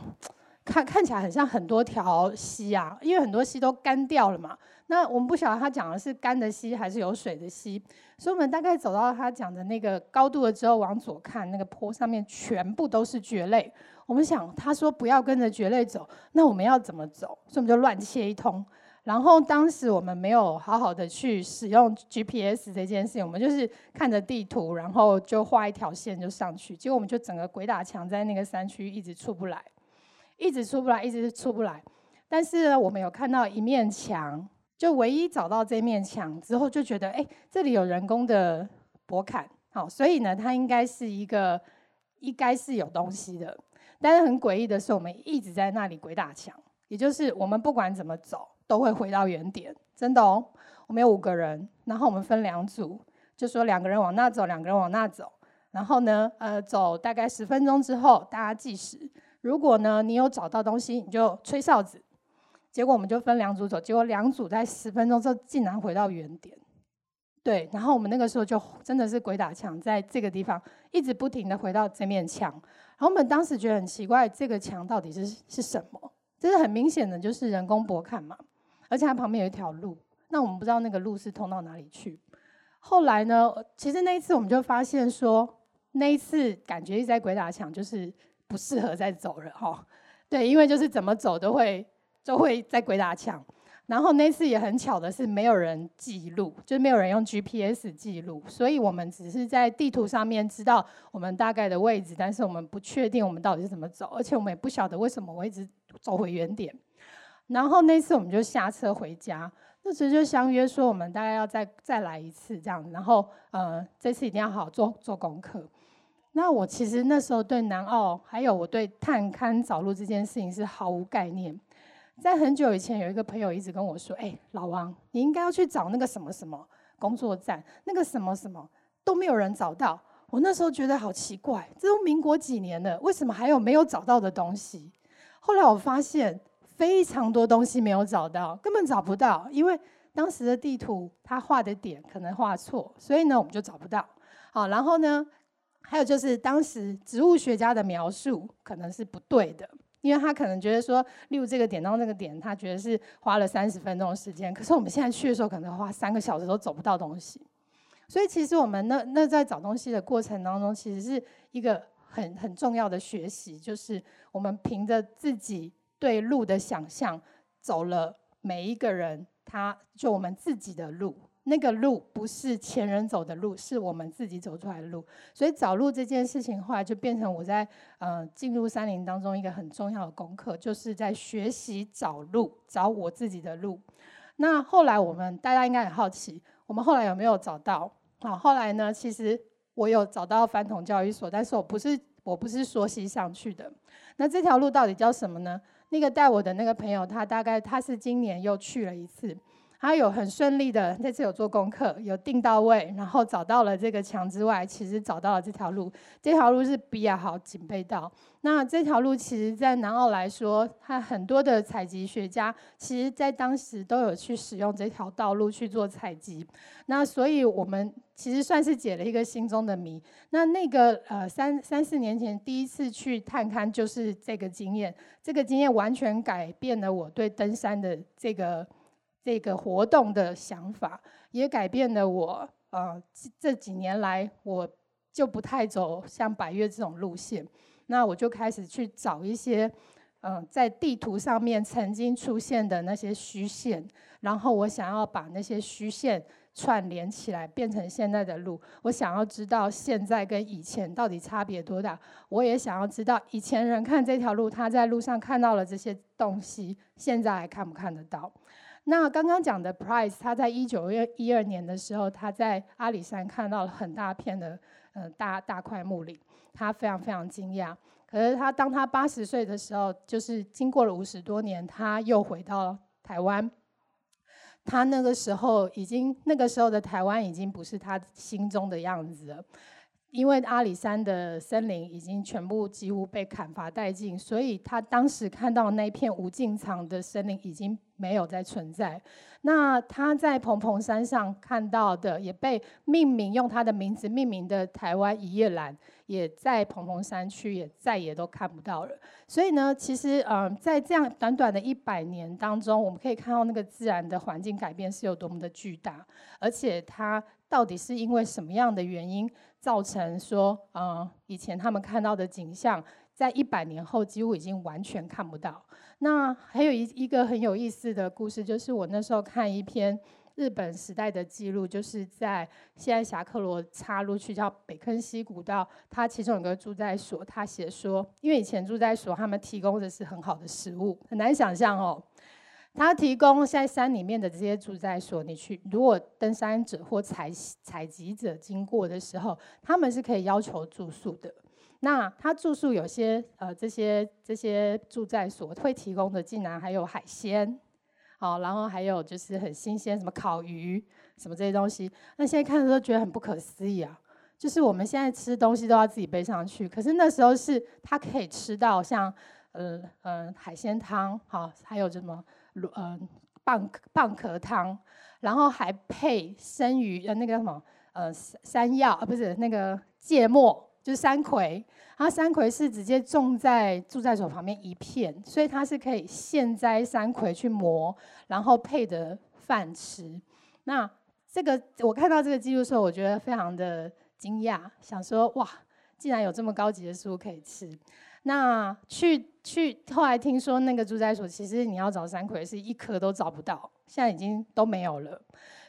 看看起来很像很多条溪啊，因为很多溪都干掉了嘛。那我们不晓得他讲的是干的溪还是有水的溪，所以我们大概走到他讲的那个高度了之后，往左看，那个坡上面全部都是蕨类。我们想，他说不要跟着蕨类走，那我们要怎么走？所以我们就乱切一通。然后当时我们没有好好的去使用 GPS 这件事情，我们就是看着地图，然后就画一条线就上去。结果我们就整个鬼打墙，在那个山区一直出不来，一直出不来，一直出不来。但是呢，我们有看到一面墙，就唯一找到这面墙之后，就觉得哎，这里有人工的驳坎，好，所以呢，它应该是一个，应该是有东西的。但是很诡异的是，我们一直在那里鬼打墙，也就是我们不管怎么走，都会回到原点，真的哦。我们有五个人，然后我们分两组，就说两个人往那走，两个人往那走。然后呢，呃，走大概十分钟之后，大家计时。如果呢你有找到东西，你就吹哨子。结果我们就分两组走，结果两组在十分钟之后竟然回到原点。对，然后我们那个时候就真的是鬼打墙，在这个地方一直不停的回到这面墙。然后我们当时觉得很奇怪，这个墙到底是是什么？这是很明显的，就是人工驳坎嘛，而且它旁边有一条路。那我们不知道那个路是通到哪里去。后来呢，其实那一次我们就发现说，那一次感觉一直在鬼打墙，就是不适合再走了哈。对，因为就是怎么走都会都会在鬼打墙。然后那次也很巧的是，没有人记录，就是没有人用 GPS 记录，所以我们只是在地图上面知道我们大概的位置，但是我们不确定我们到底是怎么走，而且我们也不晓得为什么我一直走回原点。然后那次我们就下车回家，那时就相约说我们大概要再再来一次这样，然后呃这次一定要好好做做功课。那我其实那时候对南澳还有我对探勘找路这件事情是毫无概念。在很久以前，有一个朋友一直跟我说：“哎，老王，你应该要去找那个什么什么工作站，那个什么什么都没有人找到。”我那时候觉得好奇怪，这都民国几年了，为什么还有没有找到的东西？后来我发现非常多东西没有找到，根本找不到，因为当时的地图他画的点可能画错，所以呢我们就找不到。好，然后呢，还有就是当时植物学家的描述可能是不对的，因为他可能觉得说，例如这个点到那个点，他觉得是花了三十分钟的时间，可是我们现在去的时候，可能花三个小时都走不到东西。所以其实我们那那在找东西的过程当中，其实是一个很很重要的学习，就是我们凭着自己对路的想象，走了每一个人，他就我们自己的路。那个路不是前人走的路，是我们自己走出来的路。所以找路这件事情，后来就变成我在呃进入山林当中一个很重要的功课，就是在学习找路，找我自己的路。那后来我们大家应该很好奇，我们后来有没有找到？好，后来呢，其实我有找到翻童教育所，但是我不是我不是说西上去的。那这条路到底叫什么呢？那个带我的那个朋友，他大概他是今年又去了一次。他有很顺利的，这次有做功课，有定到位，然后找到了这个墙之外，其实找到了这条路。这条路是比亚豪警备道。那这条路其实，在南澳来说，它很多的采集学家，其实在当时都有去使用这条道路去做采集。那所以我们其实算是解了一个心中的谜。那那个呃三三四年前第一次去探勘，就是这个经验。这个经验完全改变了我对登山的这个。这个活动的想法也改变了我。呃，这几年来，我就不太走像百越这种路线。那我就开始去找一些，嗯、在地图上面曾经出现的那些虚线，然后我想要把那些虚线串联起来，变成现在的路。我想要知道现在跟以前到底差别多大。我也想要知道以前人看这条路，他在路上看到了这些东西，现在还看不看得到？那刚刚讲的 Price，他在一九一二年的时候，他在阿里山看到了很大片的呃大大块木林，他非常非常惊讶。可是他当他八十岁的时候，就是经过了五十多年，他又回到台湾。他那个时候已经，那个时候的台湾已经不是他心中的样子了。因为阿里山的森林已经全部几乎被砍伐殆尽，所以他当时看到那片无尽长的森林已经没有再存在。那他在蓬蓬山上看到的，也被命名用他的名字命名的台湾一叶兰，也在蓬蓬山区也再也都看不到了。所以呢，其实嗯，在这样短短的一百年当中，我们可以看到那个自然的环境改变是有多么的巨大，而且它到底是因为什么样的原因？造成说，嗯，以前他们看到的景象，在一百年后几乎已经完全看不到。那还有一一个很有意思的故事，就是我那时候看一篇日本时代的记录，就是在现在侠客罗岔路去叫北坑溪古道，它其中有个住在所，他写说，因为以前住在所他们提供的是很好的食物，很难想象哦。他提供在山里面的这些住在所，你去如果登山者或采采集者经过的时候，他们是可以要求住宿的。那他住宿有些呃这些这些住在所会提供的，竟然还有海鲜，好，然后还有就是很新鲜什么烤鱼什么这些东西。那现在看的时候觉得很不可思议啊，就是我们现在吃东西都要自己背上去，可是那时候是他可以吃到像呃呃海鲜汤，好，还有什么。呃，蚌蚌壳汤，然后还配生鱼呃，那个什么呃山药啊，不是那个芥末，就是山葵。它山葵是直接种在住在所旁边一片，所以它是可以现摘山葵去磨，然后配的饭吃。那这个我看到这个记录的时候，我觉得非常的惊讶，想说哇，竟然有这么高级的食物可以吃。那去去，后来听说那个驻在所，其实你要找山葵是一颗都找不到，现在已经都没有了。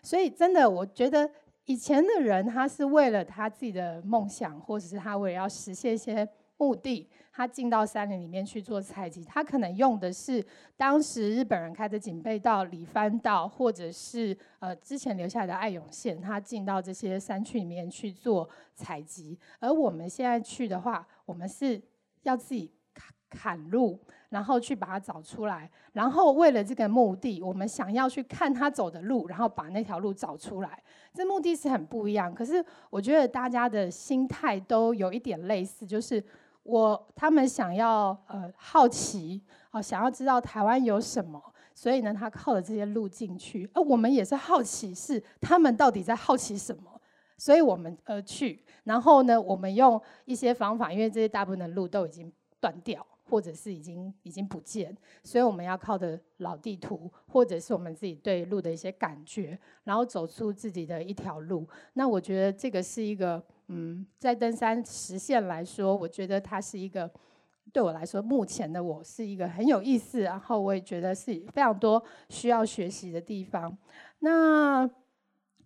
所以真的，我觉得以前的人他是为了他自己的梦想，或者是他为了要实现一些目的，他进到山林里面去做采集。他可能用的是当时日本人开的警备道、里番道，或者是呃之前留下来的爱永线，他进到这些山区里面去做采集。而我们现在去的话，我们是。要自己砍砍路，然后去把它找出来，然后为了这个目的，我们想要去看他走的路，然后把那条路找出来。这目的是很不一样，可是我觉得大家的心态都有一点类似，就是我他们想要呃好奇，哦，想要知道台湾有什么，所以呢，他靠着这些路进去，而我们也是好奇，是他们到底在好奇什么？所以我们呃去，然后呢，我们用一些方法，因为这些大部分的路都已经断掉，或者是已经已经不见，所以我们要靠的老地图，或者是我们自己对路的一些感觉，然后走出自己的一条路。那我觉得这个是一个，嗯，在登山实现来说，我觉得它是一个。对我来说，目前的我是一个很有意思，然后我也觉得是非常多需要学习的地方。那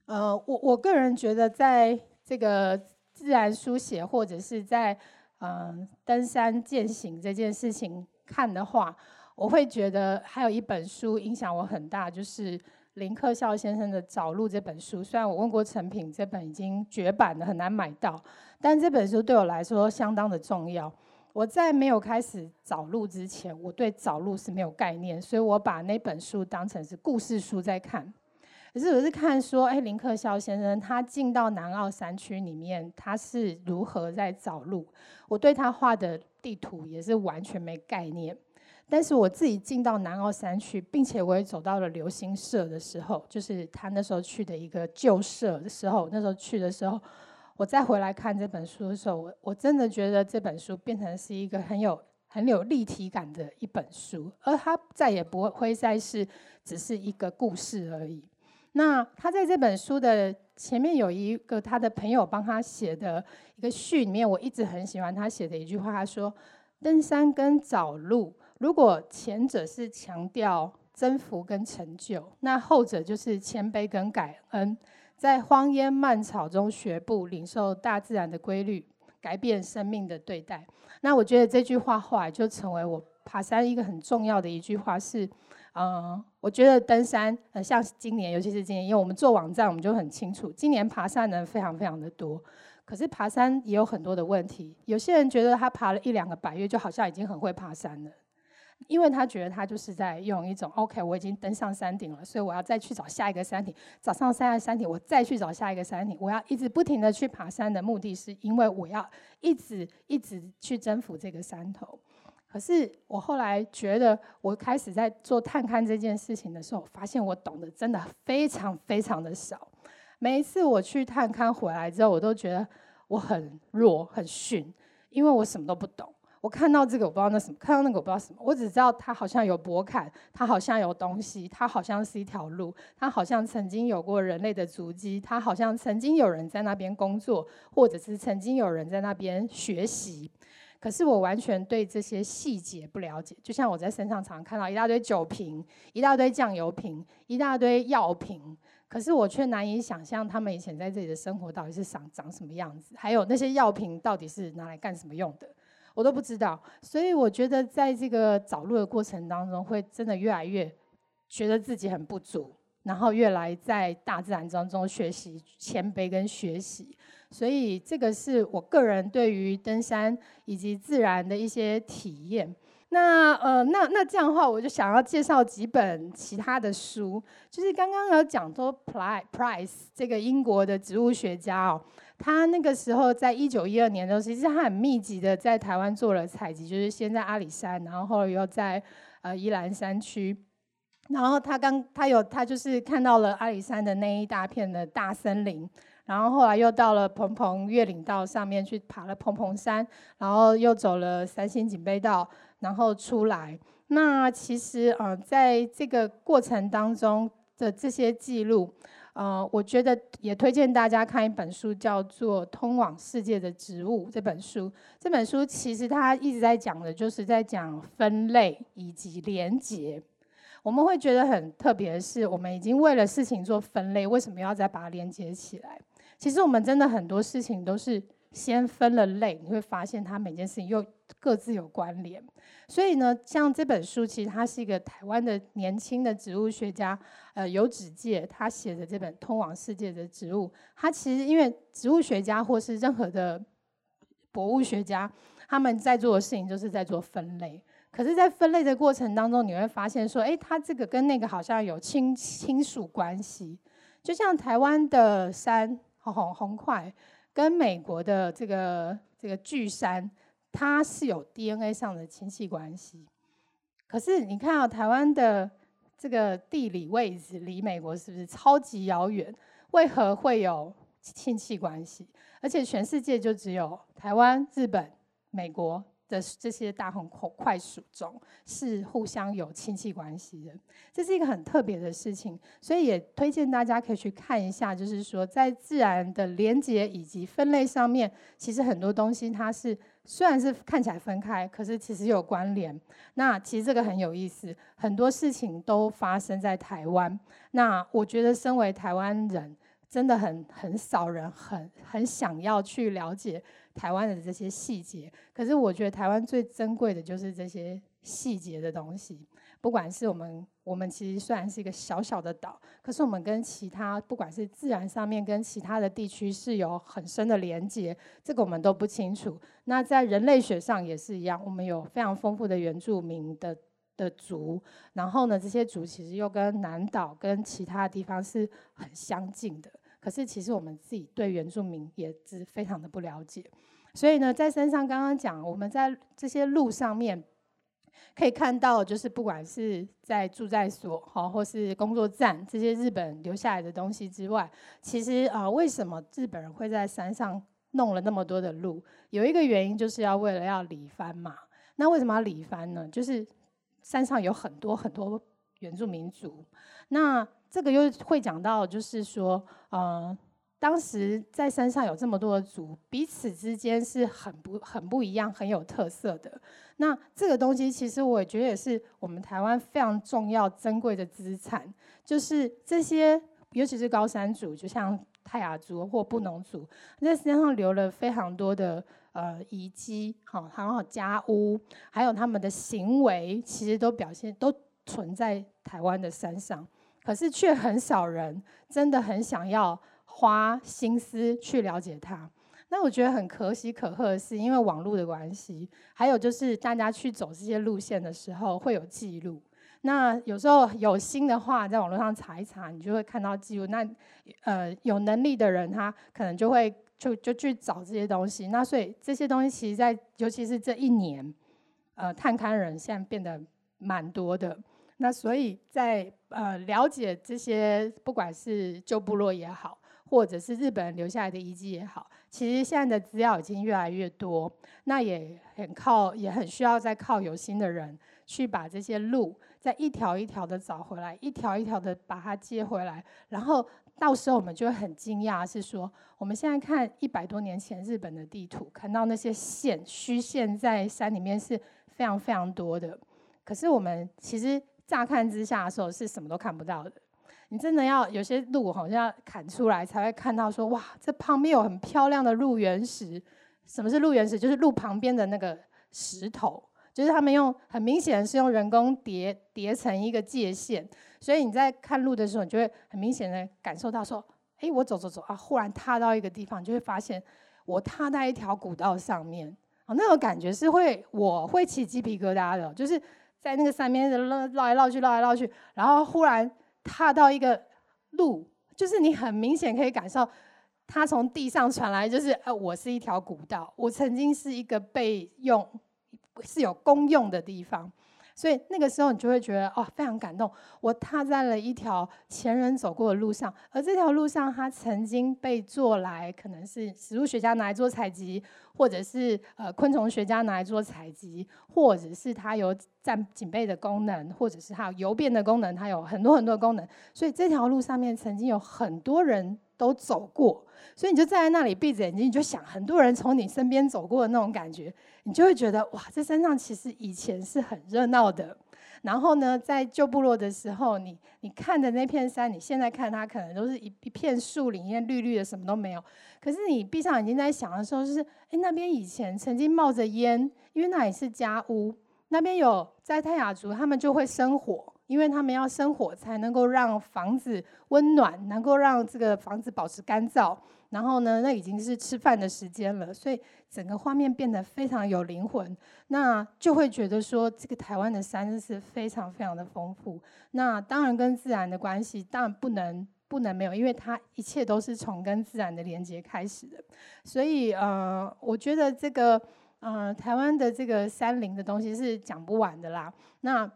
呃，我我个人觉得，在这个自然书写或者是在嗯、登山践行这件事情看的话，我会觉得还有一本书影响我很大，就是林克孝先生的《找路》这本书。虽然我问过成品，这本已经绝版了，很难买到，但这本书对我来说相当的重要。我在没有开始找路之前，我对找路是没有概念，所以我把那本书当成是故事书在看。可是我是看说，哎，林克肖先生他进到南澳山区里面，他是如何在找路？我对他画的地图也是完全没概念。但是我自己进到南澳山区，并且我也走到了流星社的时候，就是他那时候去的一个旧社的时候，那时候去的时候。我再回来看这本书的时候，我我真的觉得这本书变成是一个很有很有立体感的一本书，而它再也不会再是只是一个故事而已。那他在这本书的前面有一个他的朋友帮他写的一个序里面，我一直很喜欢他写的一句话，他说：“登山跟找路，如果前者是强调征服跟成就，那后者就是谦卑跟感恩。”在荒烟蔓草中学步，领受大自然的规律，改变生命的对待。那我觉得这句话后来就成为我爬山一个很重要的一句话。是，嗯，我觉得登山，呃，像今年，尤其是今年，因为我们做网站，我们就很清楚，今年爬山的人非常非常的多。可是爬山也有很多的问题。有些人觉得他爬了一两个百岳，就好像已经很会爬山了。因为他觉得他就是在用一种 OK，我已经登上山顶了，所以我要再去找下一个山顶，找上下一个山顶，我再去找下一个山顶，我要一直不停的去爬山的目的是因为我要一直一直去征服这个山头。可是我后来觉得，我开始在做探勘这件事情的时候，发现我懂得真的非常非常的少。每一次我去探勘回来之后，我都觉得我很弱很逊，因为我什么都不懂。我看到这个，我不知道那什么；看到那个，我不知道什么。我只知道它好像有博坎，它好像有东西，它好像是一条路，它好像曾经有过人类的足迹，它好像曾经有人在那边工作，或者是曾经有人在那边学习。可是我完全对这些细节不了解。就像我在山上常看到一大堆酒瓶、一大堆酱油瓶、一大堆药瓶，可是我却难以想象他们以前在这里的生活到底是长长什么样子，还有那些药瓶到底是拿来干什么用的。我都不知道，所以我觉得在这个找路的过程当中，会真的越来越觉得自己很不足，然后越来在大自然当中学习谦卑跟学习。所以这个是我个人对于登山以及自然的一些体验。那呃，那那这样的话，我就想要介绍几本其他的书，就是刚刚有讲说，Price 这个英国的植物学家哦。他那个时候在一九一二年的时候，其实他很密集的在台湾做了采集，就是先在阿里山，然后后来又在呃宜兰山区。然后他刚他有他就是看到了阿里山的那一大片的大森林，然后后来又到了蓬蓬越岭道上面去爬了蓬蓬山，然后又走了三星锦背道，然后出来。那其实呃在这个过程当中的这些记录。呃，我觉得也推荐大家看一本书，叫做《通往世界的植物》这本书。这本书其实它一直在讲的，就是在讲分类以及连结。我们会觉得很特别的是，我们已经为了事情做分类，为什么要再把它连接起来？其实我们真的很多事情都是。先分了类，你会发现它每件事情又各自有关联。所以呢，像这本书，其实它是一个台湾的年轻的植物学家，呃，游指介他写的这本《通往世界的植物》。他其实因为植物学家或是任何的博物学家，他们在做的事情就是在做分类。可是，在分类的过程当中，你会发现说，哎，它这个跟那个好像有亲亲属关系。就像台湾的山，红红块。跟美国的这个这个巨山，它是有 DNA 上的亲戚关系。可是你看到台湾的这个地理位置离美国是不是超级遥远？为何会有亲戚关系？而且全世界就只有台湾、日本、美国。的这些大红快鼠中是互相有亲戚关系的，这是一个很特别的事情，所以也推荐大家可以去看一下，就是说在自然的连接以及分类上面，其实很多东西它是虽然是看起来分开，可是其实有关联。那其实这个很有意思，很多事情都发生在台湾。那我觉得身为台湾人，真的很很少人很很想要去了解。台湾的这些细节，可是我觉得台湾最珍贵的就是这些细节的东西。不管是我们，我们其实虽然是一个小小的岛，可是我们跟其他不管是自然上面跟其他的地区是有很深的连接，这个我们都不清楚。那在人类学上也是一样，我们有非常丰富的原住民的的族，然后呢，这些族其实又跟南岛跟其他地方是很相近的。可是其实我们自己对原住民也是非常的不了解，所以呢，在山上刚刚讲，我们在这些路上面可以看到，就是不管是在住在所哈，或是工作站这些日本留下来的东西之外，其实啊，为什么日本人会在山上弄了那么多的路？有一个原因就是要为了要理番嘛。那为什么要理番呢？就是山上有很多很多原住民族，那。这个又会讲到，就是说，呃，当时在山上有这么多的族，彼此之间是很不很不一样、很有特色的。那这个东西，其实我觉得也是我们台湾非常重要、珍贵的资产，就是这些，尤其是高山族，就像泰雅族或布农族，在山上留了非常多的呃遗迹，好，然后家屋，还有他们的行为，其实都表现都存在台湾的山上。可是却很少人真的很想要花心思去了解它。那我觉得很可喜可贺的是，因为网络的关系，还有就是大家去走这些路线的时候会有记录。那有时候有心的话，在网络上查一查，你就会看到记录。那呃有能力的人，他可能就会就就去找这些东西。那所以这些东西，其实在尤其是这一年，呃，探勘人现在变得蛮多的。那所以在呃了解这些，不管是旧部落也好，或者是日本人留下来的遗迹也好，其实现在的资料已经越来越多。那也很靠，也很需要再靠有心的人去把这些路再一条一条的找回来，一条一条的把它接回来。然后到时候我们就会很惊讶，是说我们现在看一百多年前日本的地图，看到那些线虚线在山里面是非常非常多的。可是我们其实。乍看之下的时候是什么都看不到的，你真的要有些路好像要砍出来才会看到说，哇，这旁边有很漂亮的路原石。什么是路原石？就是路旁边的那个石头，就是他们用很明显是用人工叠叠成一个界限，所以你在看路的时候，你就会很明显的感受到说，哎，我走走走啊，忽然踏到一个地方，你就会发现我踏在一条古道上面，啊，那种感觉是会我会起鸡皮疙瘩的，就是。在那个山边绕来绕去，绕来绕去，然后忽然踏到一个路，就是你很明显可以感受，它从地上传来，就是呃，我是一条古道，我曾经是一个被用是有公用的地方。所以那个时候你就会觉得哦，非常感动。我踏在了一条前人走过的路上，而这条路上它曾经被做来，可能是植物学家拿来做采集，或者是呃昆虫学家拿来做采集，或者是它有占警备的功能，或者是它有游便的功能，它有很多很多的功能。所以这条路上面曾经有很多人都走过。所以你就站在那里闭着眼睛，你就想很多人从你身边走过的那种感觉，你就会觉得哇，这山上其实以前是很热闹的。然后呢，在旧部落的时候，你你看的那片山，你现在看它可能都是一一片树林，因为绿绿的，什么都没有。可是你闭上眼睛在想的时候，就是哎，那边以前曾经冒着烟，因为那里是家屋，那边有在泰雅族，他们就会生火。因为他们要生火，才能够让房子温暖，能够让这个房子保持干燥。然后呢，那已经是吃饭的时间了，所以整个画面变得非常有灵魂。那就会觉得说，这个台湾的山是非常非常的丰富。那当然跟自然的关系，当然不能不能没有，因为它一切都是从跟自然的连接开始的。所以呃，我觉得这个呃台湾的这个山林的东西是讲不完的啦。那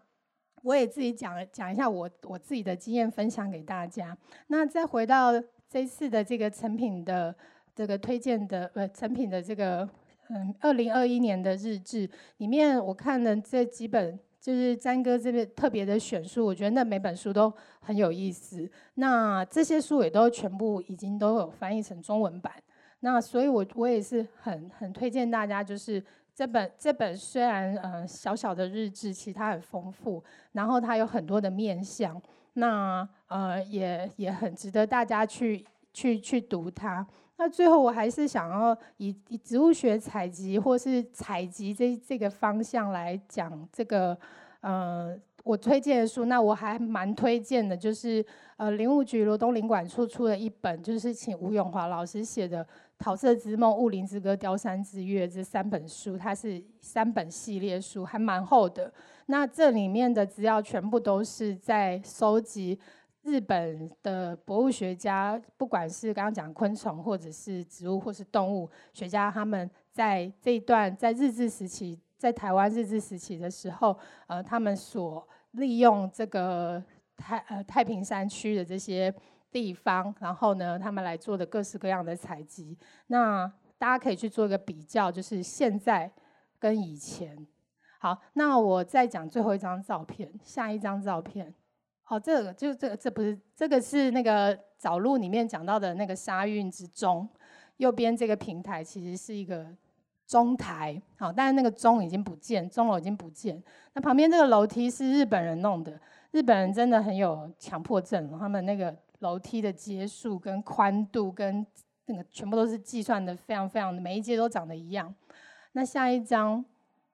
我也自己讲讲一下我我自己的经验分享给大家。那再回到这次的这个成品的这个推荐的呃成品的这个嗯二零二一年的日志里面，我看了这几本，就是詹哥这边特别的选书，我觉得那每本书都很有意思。那这些书也都全部已经都有翻译成中文版。那所以我我也是很很推荐大家，就是。这本这本虽然呃小小的日志，其实它很丰富，然后它有很多的面向，那呃也也很值得大家去去去读它。那最后我还是想要以以植物学采集或是采集这这个方向来讲这个呃我推荐的书。那我还蛮推荐的，就是呃林务局罗东林管处出的一本，就是请吴永华老师写的。《桃色之梦》《雾林之歌》《雕山之月》这三本书，它是三本系列书，还蛮厚的。那这里面的资料全部都是在收集日本的博物学家，不管是刚刚讲昆虫，或者是植物，或是动物学家，他们在这一段在日治时期，在台湾日治时期的时候，呃，他们所利用这个太呃太平山区的这些。地方，然后呢，他们来做的各式各样的采集，那大家可以去做一个比较，就是现在跟以前。好，那我再讲最后一张照片，下一张照片。好，这个就这个，这不是这个是那个藻录里面讲到的那个沙运之中，右边这个平台其实是一个钟台，好，但是那个钟已经不见，钟楼已经不见。那旁边这个楼梯是日本人弄的，日本人真的很有强迫症，他们那个。楼梯的阶数跟宽度跟那个全部都是计算的非常非常的，每一阶都长得一样。那下一张，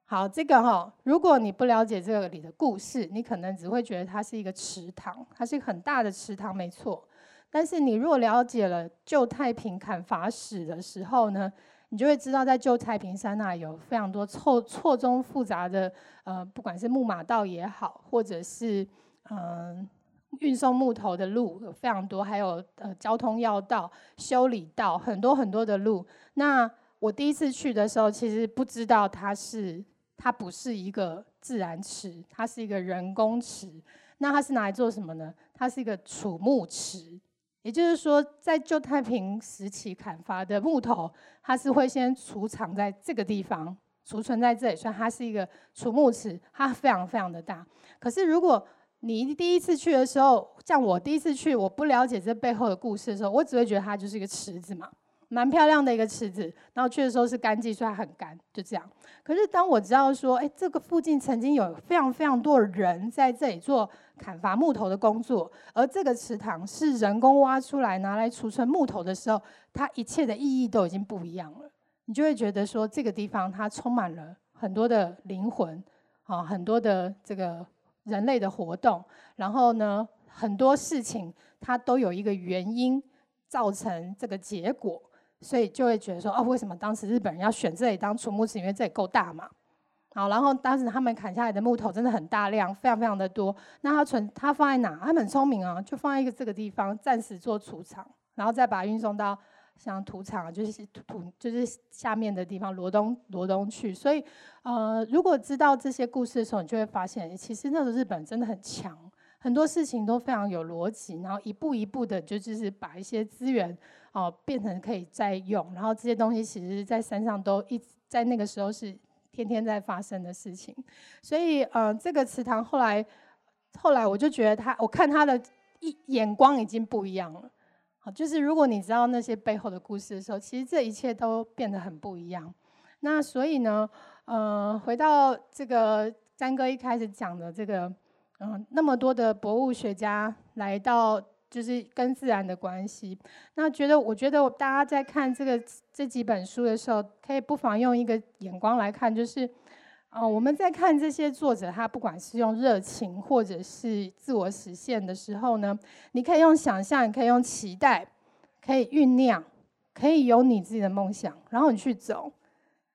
好，这个哈，如果你不了解这个里的故事，你可能只会觉得它是一个池塘，它是一个很大的池塘，没错。但是你如果了解了旧太平砍伐史的时候呢，你就会知道在旧太平山那有非常多错错综复杂的呃，不管是木马道也好，或者是嗯。运送木头的路有非常多，还有呃交通要道、修理道，很多很多的路。那我第一次去的时候，其实不知道它是它不是一个自然池，它是一个人工池。那它是拿来做什么呢？它是一个储木池，也就是说，在旧太平时期砍伐的木头，它是会先储藏在这个地方，储存在这里，所以它是一个储木池，它非常非常的大。可是如果你第一次去的时候，像我第一次去，我不了解这背后的故事的时候，我只会觉得它就是一个池子嘛，蛮漂亮的一个池子。然后去的时候是干季，所以很干，就这样。可是当我知道说，哎，这个附近曾经有非常非常多的人在这里做砍伐木头的工作，而这个池塘是人工挖出来拿来储存木头的时候，它一切的意义都已经不一样了。你就会觉得说，这个地方它充满了很多的灵魂，啊，很多的这个。人类的活动，然后呢，很多事情它都有一个原因造成这个结果，所以就会觉得说，哦，为什么当时日本人要选这里当储木池？因为这里够大嘛。好，然后当时他们砍下来的木头真的很大量，非常非常的多。那他存，他放在哪？他很聪明啊，就放在一个这个地方，暂时做储藏，然后再把它运送到。像土场就是土，就是下面的地方，罗东罗东去。所以，呃，如果知道这些故事的时候，你就会发现，其实那个日本真的很强，很多事情都非常有逻辑，然后一步一步的，就就是把一些资源哦、变成可以再用，然后这些东西其实，在山上都一在那个时候是天天在发生的事情。所以，呃，这个祠堂后来后来我就觉得他，我看他的一眼光已经不一样了。就是如果你知道那些背后的故事的时候，其实这一切都变得很不一样。那所以呢，呃，回到这个詹哥一开始讲的这个，嗯、那么多的博物学家来到，就是跟自然的关系。那觉得，我觉得大家在看这个这几本书的时候，可以不妨用一个眼光来看，就是。哦，我们在看这些作者，他不管是用热情或者是自我实现的时候呢，你可以用想象，你可以用期待，可以酝酿，可以有你自己的梦想，然后你去走，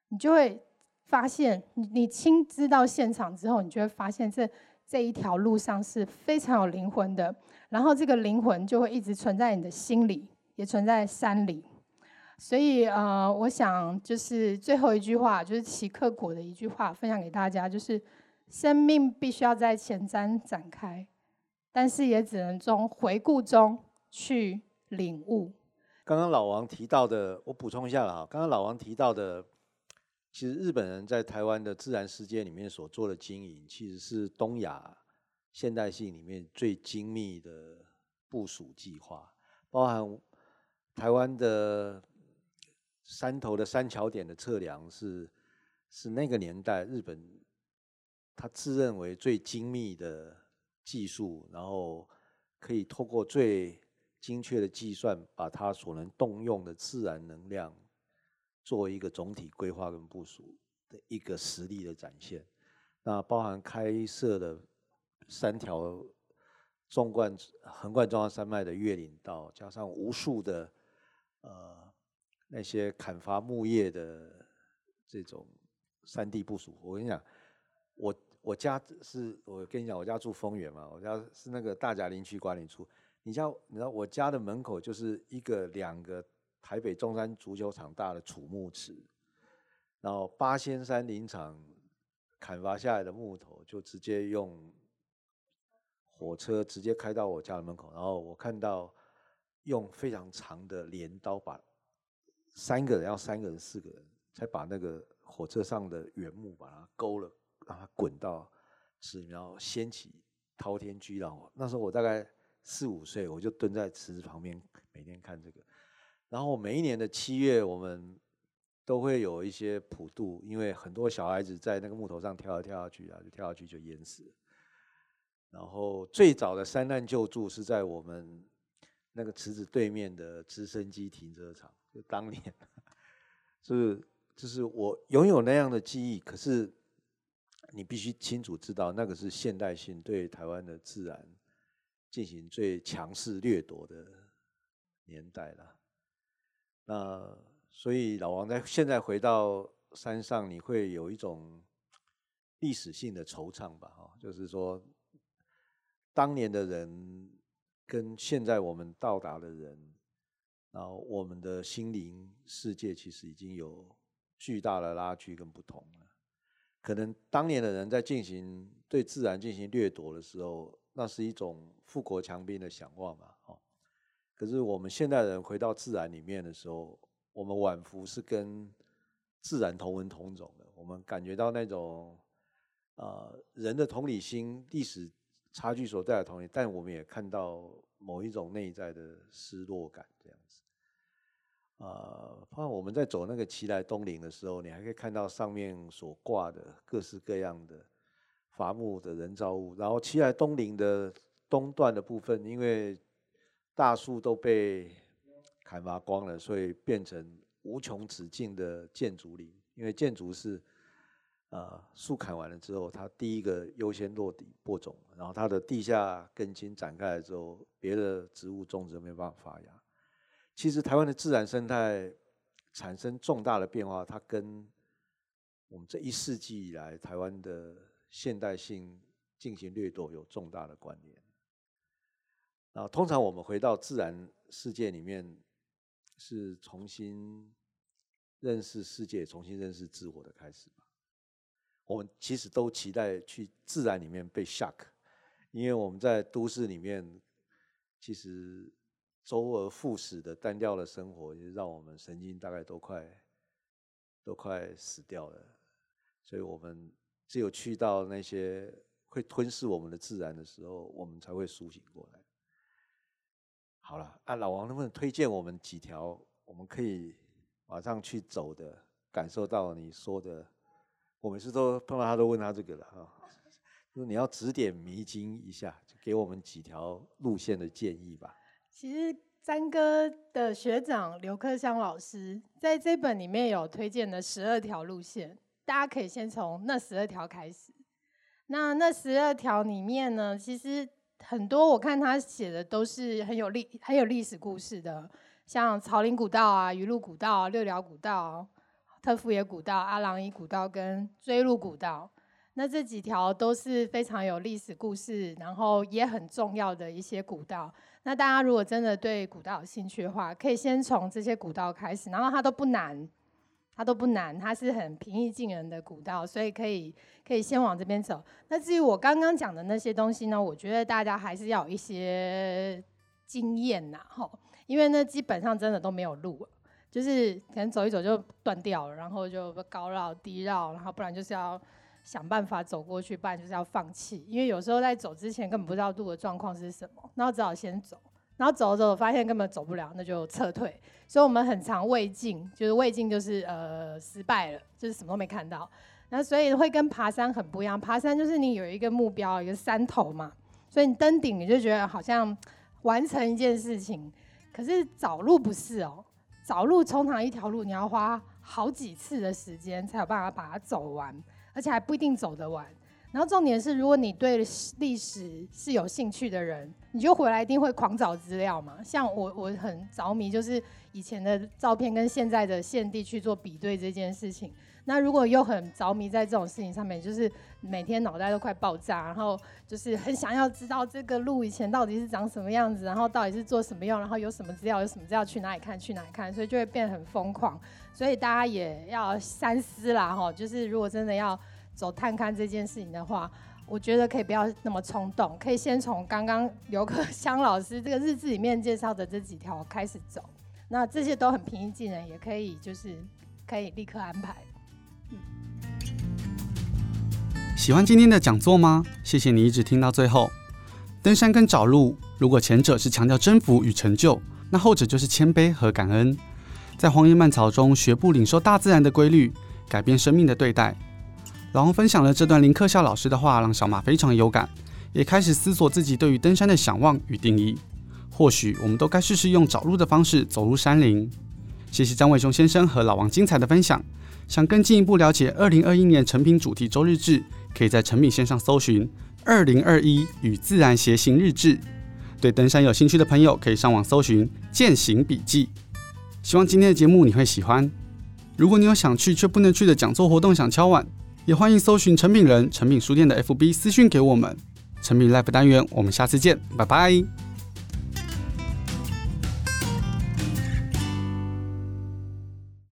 你就会发现，你你亲自到现场之后，你就会发现这这一条路上是非常有灵魂的，然后这个灵魂就会一直存在你的心里，也存在山里。所以，呃，我想就是最后一句话，就是奇克果的一句话，分享给大家，就是生命必须要在前瞻展开，但是也只能从回顾中去领悟。刚刚老王提到的，我补充一下了哈。刚刚老王提到的，其实日本人在台湾的自然世界里面所做的经营，其实是东亚现代性里面最精密的部署计划，包含台湾的山头的三桥点的测量是是那个年代日本他自认为最精密的技术，然后可以透过最精确的计算，把它所能动用的自然能量，做一个总体规划跟部署的一个实力的展现。那包含开设的三条纵贯横贯中央山脉的越岭道，加上无数的呃那些砍伐木叶的这种山地部署。我跟你讲，我我家是我跟你讲，我家住丰原嘛，我家是那个大甲林区管理处。你像你知道我家的门口就是一个两个台北中山足球场大的储木池，然后八仙山林场砍伐下来的木头就直接用火车直接开到我家的门口，然后我看到用非常长的镰刀把三个人要三个人四个人才把那个火车上的原木把它勾了，让它滚到池里，然后掀起滔天巨浪。那时候我大概。四五岁，我就蹲在池子旁边，每天看这个。然后每一年的七月，我们都会有一些普渡，因为很多小孩子在那个木头上跳来跳下去啊，就跳下去就淹死。然后最早的山难救助是在我们那个池子对面的直升机停车场，就当年，是就是我拥有那样的记忆。可是你必须清楚知道，那个是现代性对台湾的自然。进行最强势掠夺的年代了，那所以老王在现在回到山上，你会有一种历史性的惆怅吧？哈，就是说，当年的人跟现在我们到达的人，然后我们的心灵世界其实已经有巨大的拉锯跟不同了。可能当年的人在进行对自然进行掠夺的时候，那是一种富国强兵的想望嘛，哦。可是我们现代人回到自然里面的时候，我们仿佛是跟自然同文同种的。我们感觉到那种，呃，人的同理心、历史差距所带来的同理，但我们也看到某一种内在的失落感，这样。呃，包括我们在走那个奇莱东岭的时候，你还可以看到上面所挂的各式各样的。伐木的人造物，然后奇莱东岭的东段的部分，因为大树都被砍伐光了，所以变成无穷止境的建筑林。因为建筑是，呃，树砍完了之后，它第一个优先落地播种，然后它的地下根茎展开了之后，别的植物种植没办法发芽。其实台湾的自然生态产生重大的变化，它跟我们这一世纪以来台湾的现代性进行掠夺有重大的关联。然后，通常我们回到自然世界里面，是重新认识世界、重新认识自我的开始吧。我们其实都期待去自然里面被 shock，因为我们在都市里面，其实周而复始的单调的生活，就让我们神经大概都快都快死掉了，所以我们。只有去到那些会吞噬我们的自然的时候，我们才会苏醒过来。好了，啊，老王能不能推荐我们几条我们可以马上去走的，感受到你说的？我每次都碰到他都问他这个了哈，就是你要指点迷津一下，就给我们几条路线的建议吧。其实詹哥的学长刘克襄老师在这本里面有推荐的十二条路线。大家可以先从那十二条开始。那那十二条里面呢，其实很多我看他写的都是很有历、很有历史故事的，像草岭古道啊、鱼路古道、六寮古道、特富野古道、阿朗伊古道跟追鹿古道。那这几条都是非常有历史故事，然后也很重要的一些古道。那大家如果真的对古道有兴趣的话，可以先从这些古道开始，然后它都不难。它都不难，它是很平易近人的古道，所以可以可以先往这边走。那至于我刚刚讲的那些东西呢，我觉得大家还是要有一些经验呐，吼，因为呢基本上真的都没有路，就是可能走一走就断掉了，然后就高绕低绕，然后不然就是要想办法走过去，不然就是要放弃，因为有时候在走之前根本不知道路的状况是什么，然后只好先走。然后走着走发现根本走不了，那就撤退。所以我们很常未尽，就是未尽就是呃失败了，就是什么都没看到。那所以会跟爬山很不一样，爬山就是你有一个目标，一个山头嘛，所以你登顶你就觉得好像完成一件事情。可是找路不是哦，找路通常一条路你要花好几次的时间才有办法把它走完，而且还不一定走得完。然后重点是，如果你对历史是有兴趣的人，你就回来一定会狂找资料嘛。像我，我很着迷，就是以前的照片跟现在的现地去做比对这件事情。那如果又很着迷在这种事情上面，就是每天脑袋都快爆炸，然后就是很想要知道这个路以前到底是长什么样子，然后到底是做什么用，然后有什么资料，有什么资料去哪里看，去哪里看，所以就会变得很疯狂。所以大家也要三思啦，哈，就是如果真的要。走探勘这件事情的话，我觉得可以不要那么冲动，可以先从刚刚刘克襄老师这个日志里面介绍的这几条开始走。那这些都很平易近人，也可以就是可以立刻安排。喜欢今天的讲座吗？谢谢你一直听到最后。登山跟找路，如果前者是强调征服与成就，那后者就是谦卑和感恩，在荒野蔓草中学步领受大自然的规律，改变生命的对待。老王分享了这段林克孝老师的话，让小马非常有感，也开始思索自己对于登山的想望与定义。或许我们都该试试用找路的方式走入山林。谢谢张伟雄先生和老王精彩的分享。想更进一步了解二零二一年成品主题周日志，可以在成品线上搜寻“二零二一与自然协行日志”。对登山有兴趣的朋友，可以上网搜寻“健行笔记”。希望今天的节目你会喜欢。如果你有想去却不能去的讲座活动，想敲碗。也欢迎搜寻成品人成品书店的 FB 私讯给我们。成品 Life 单元，我们下次见，拜拜。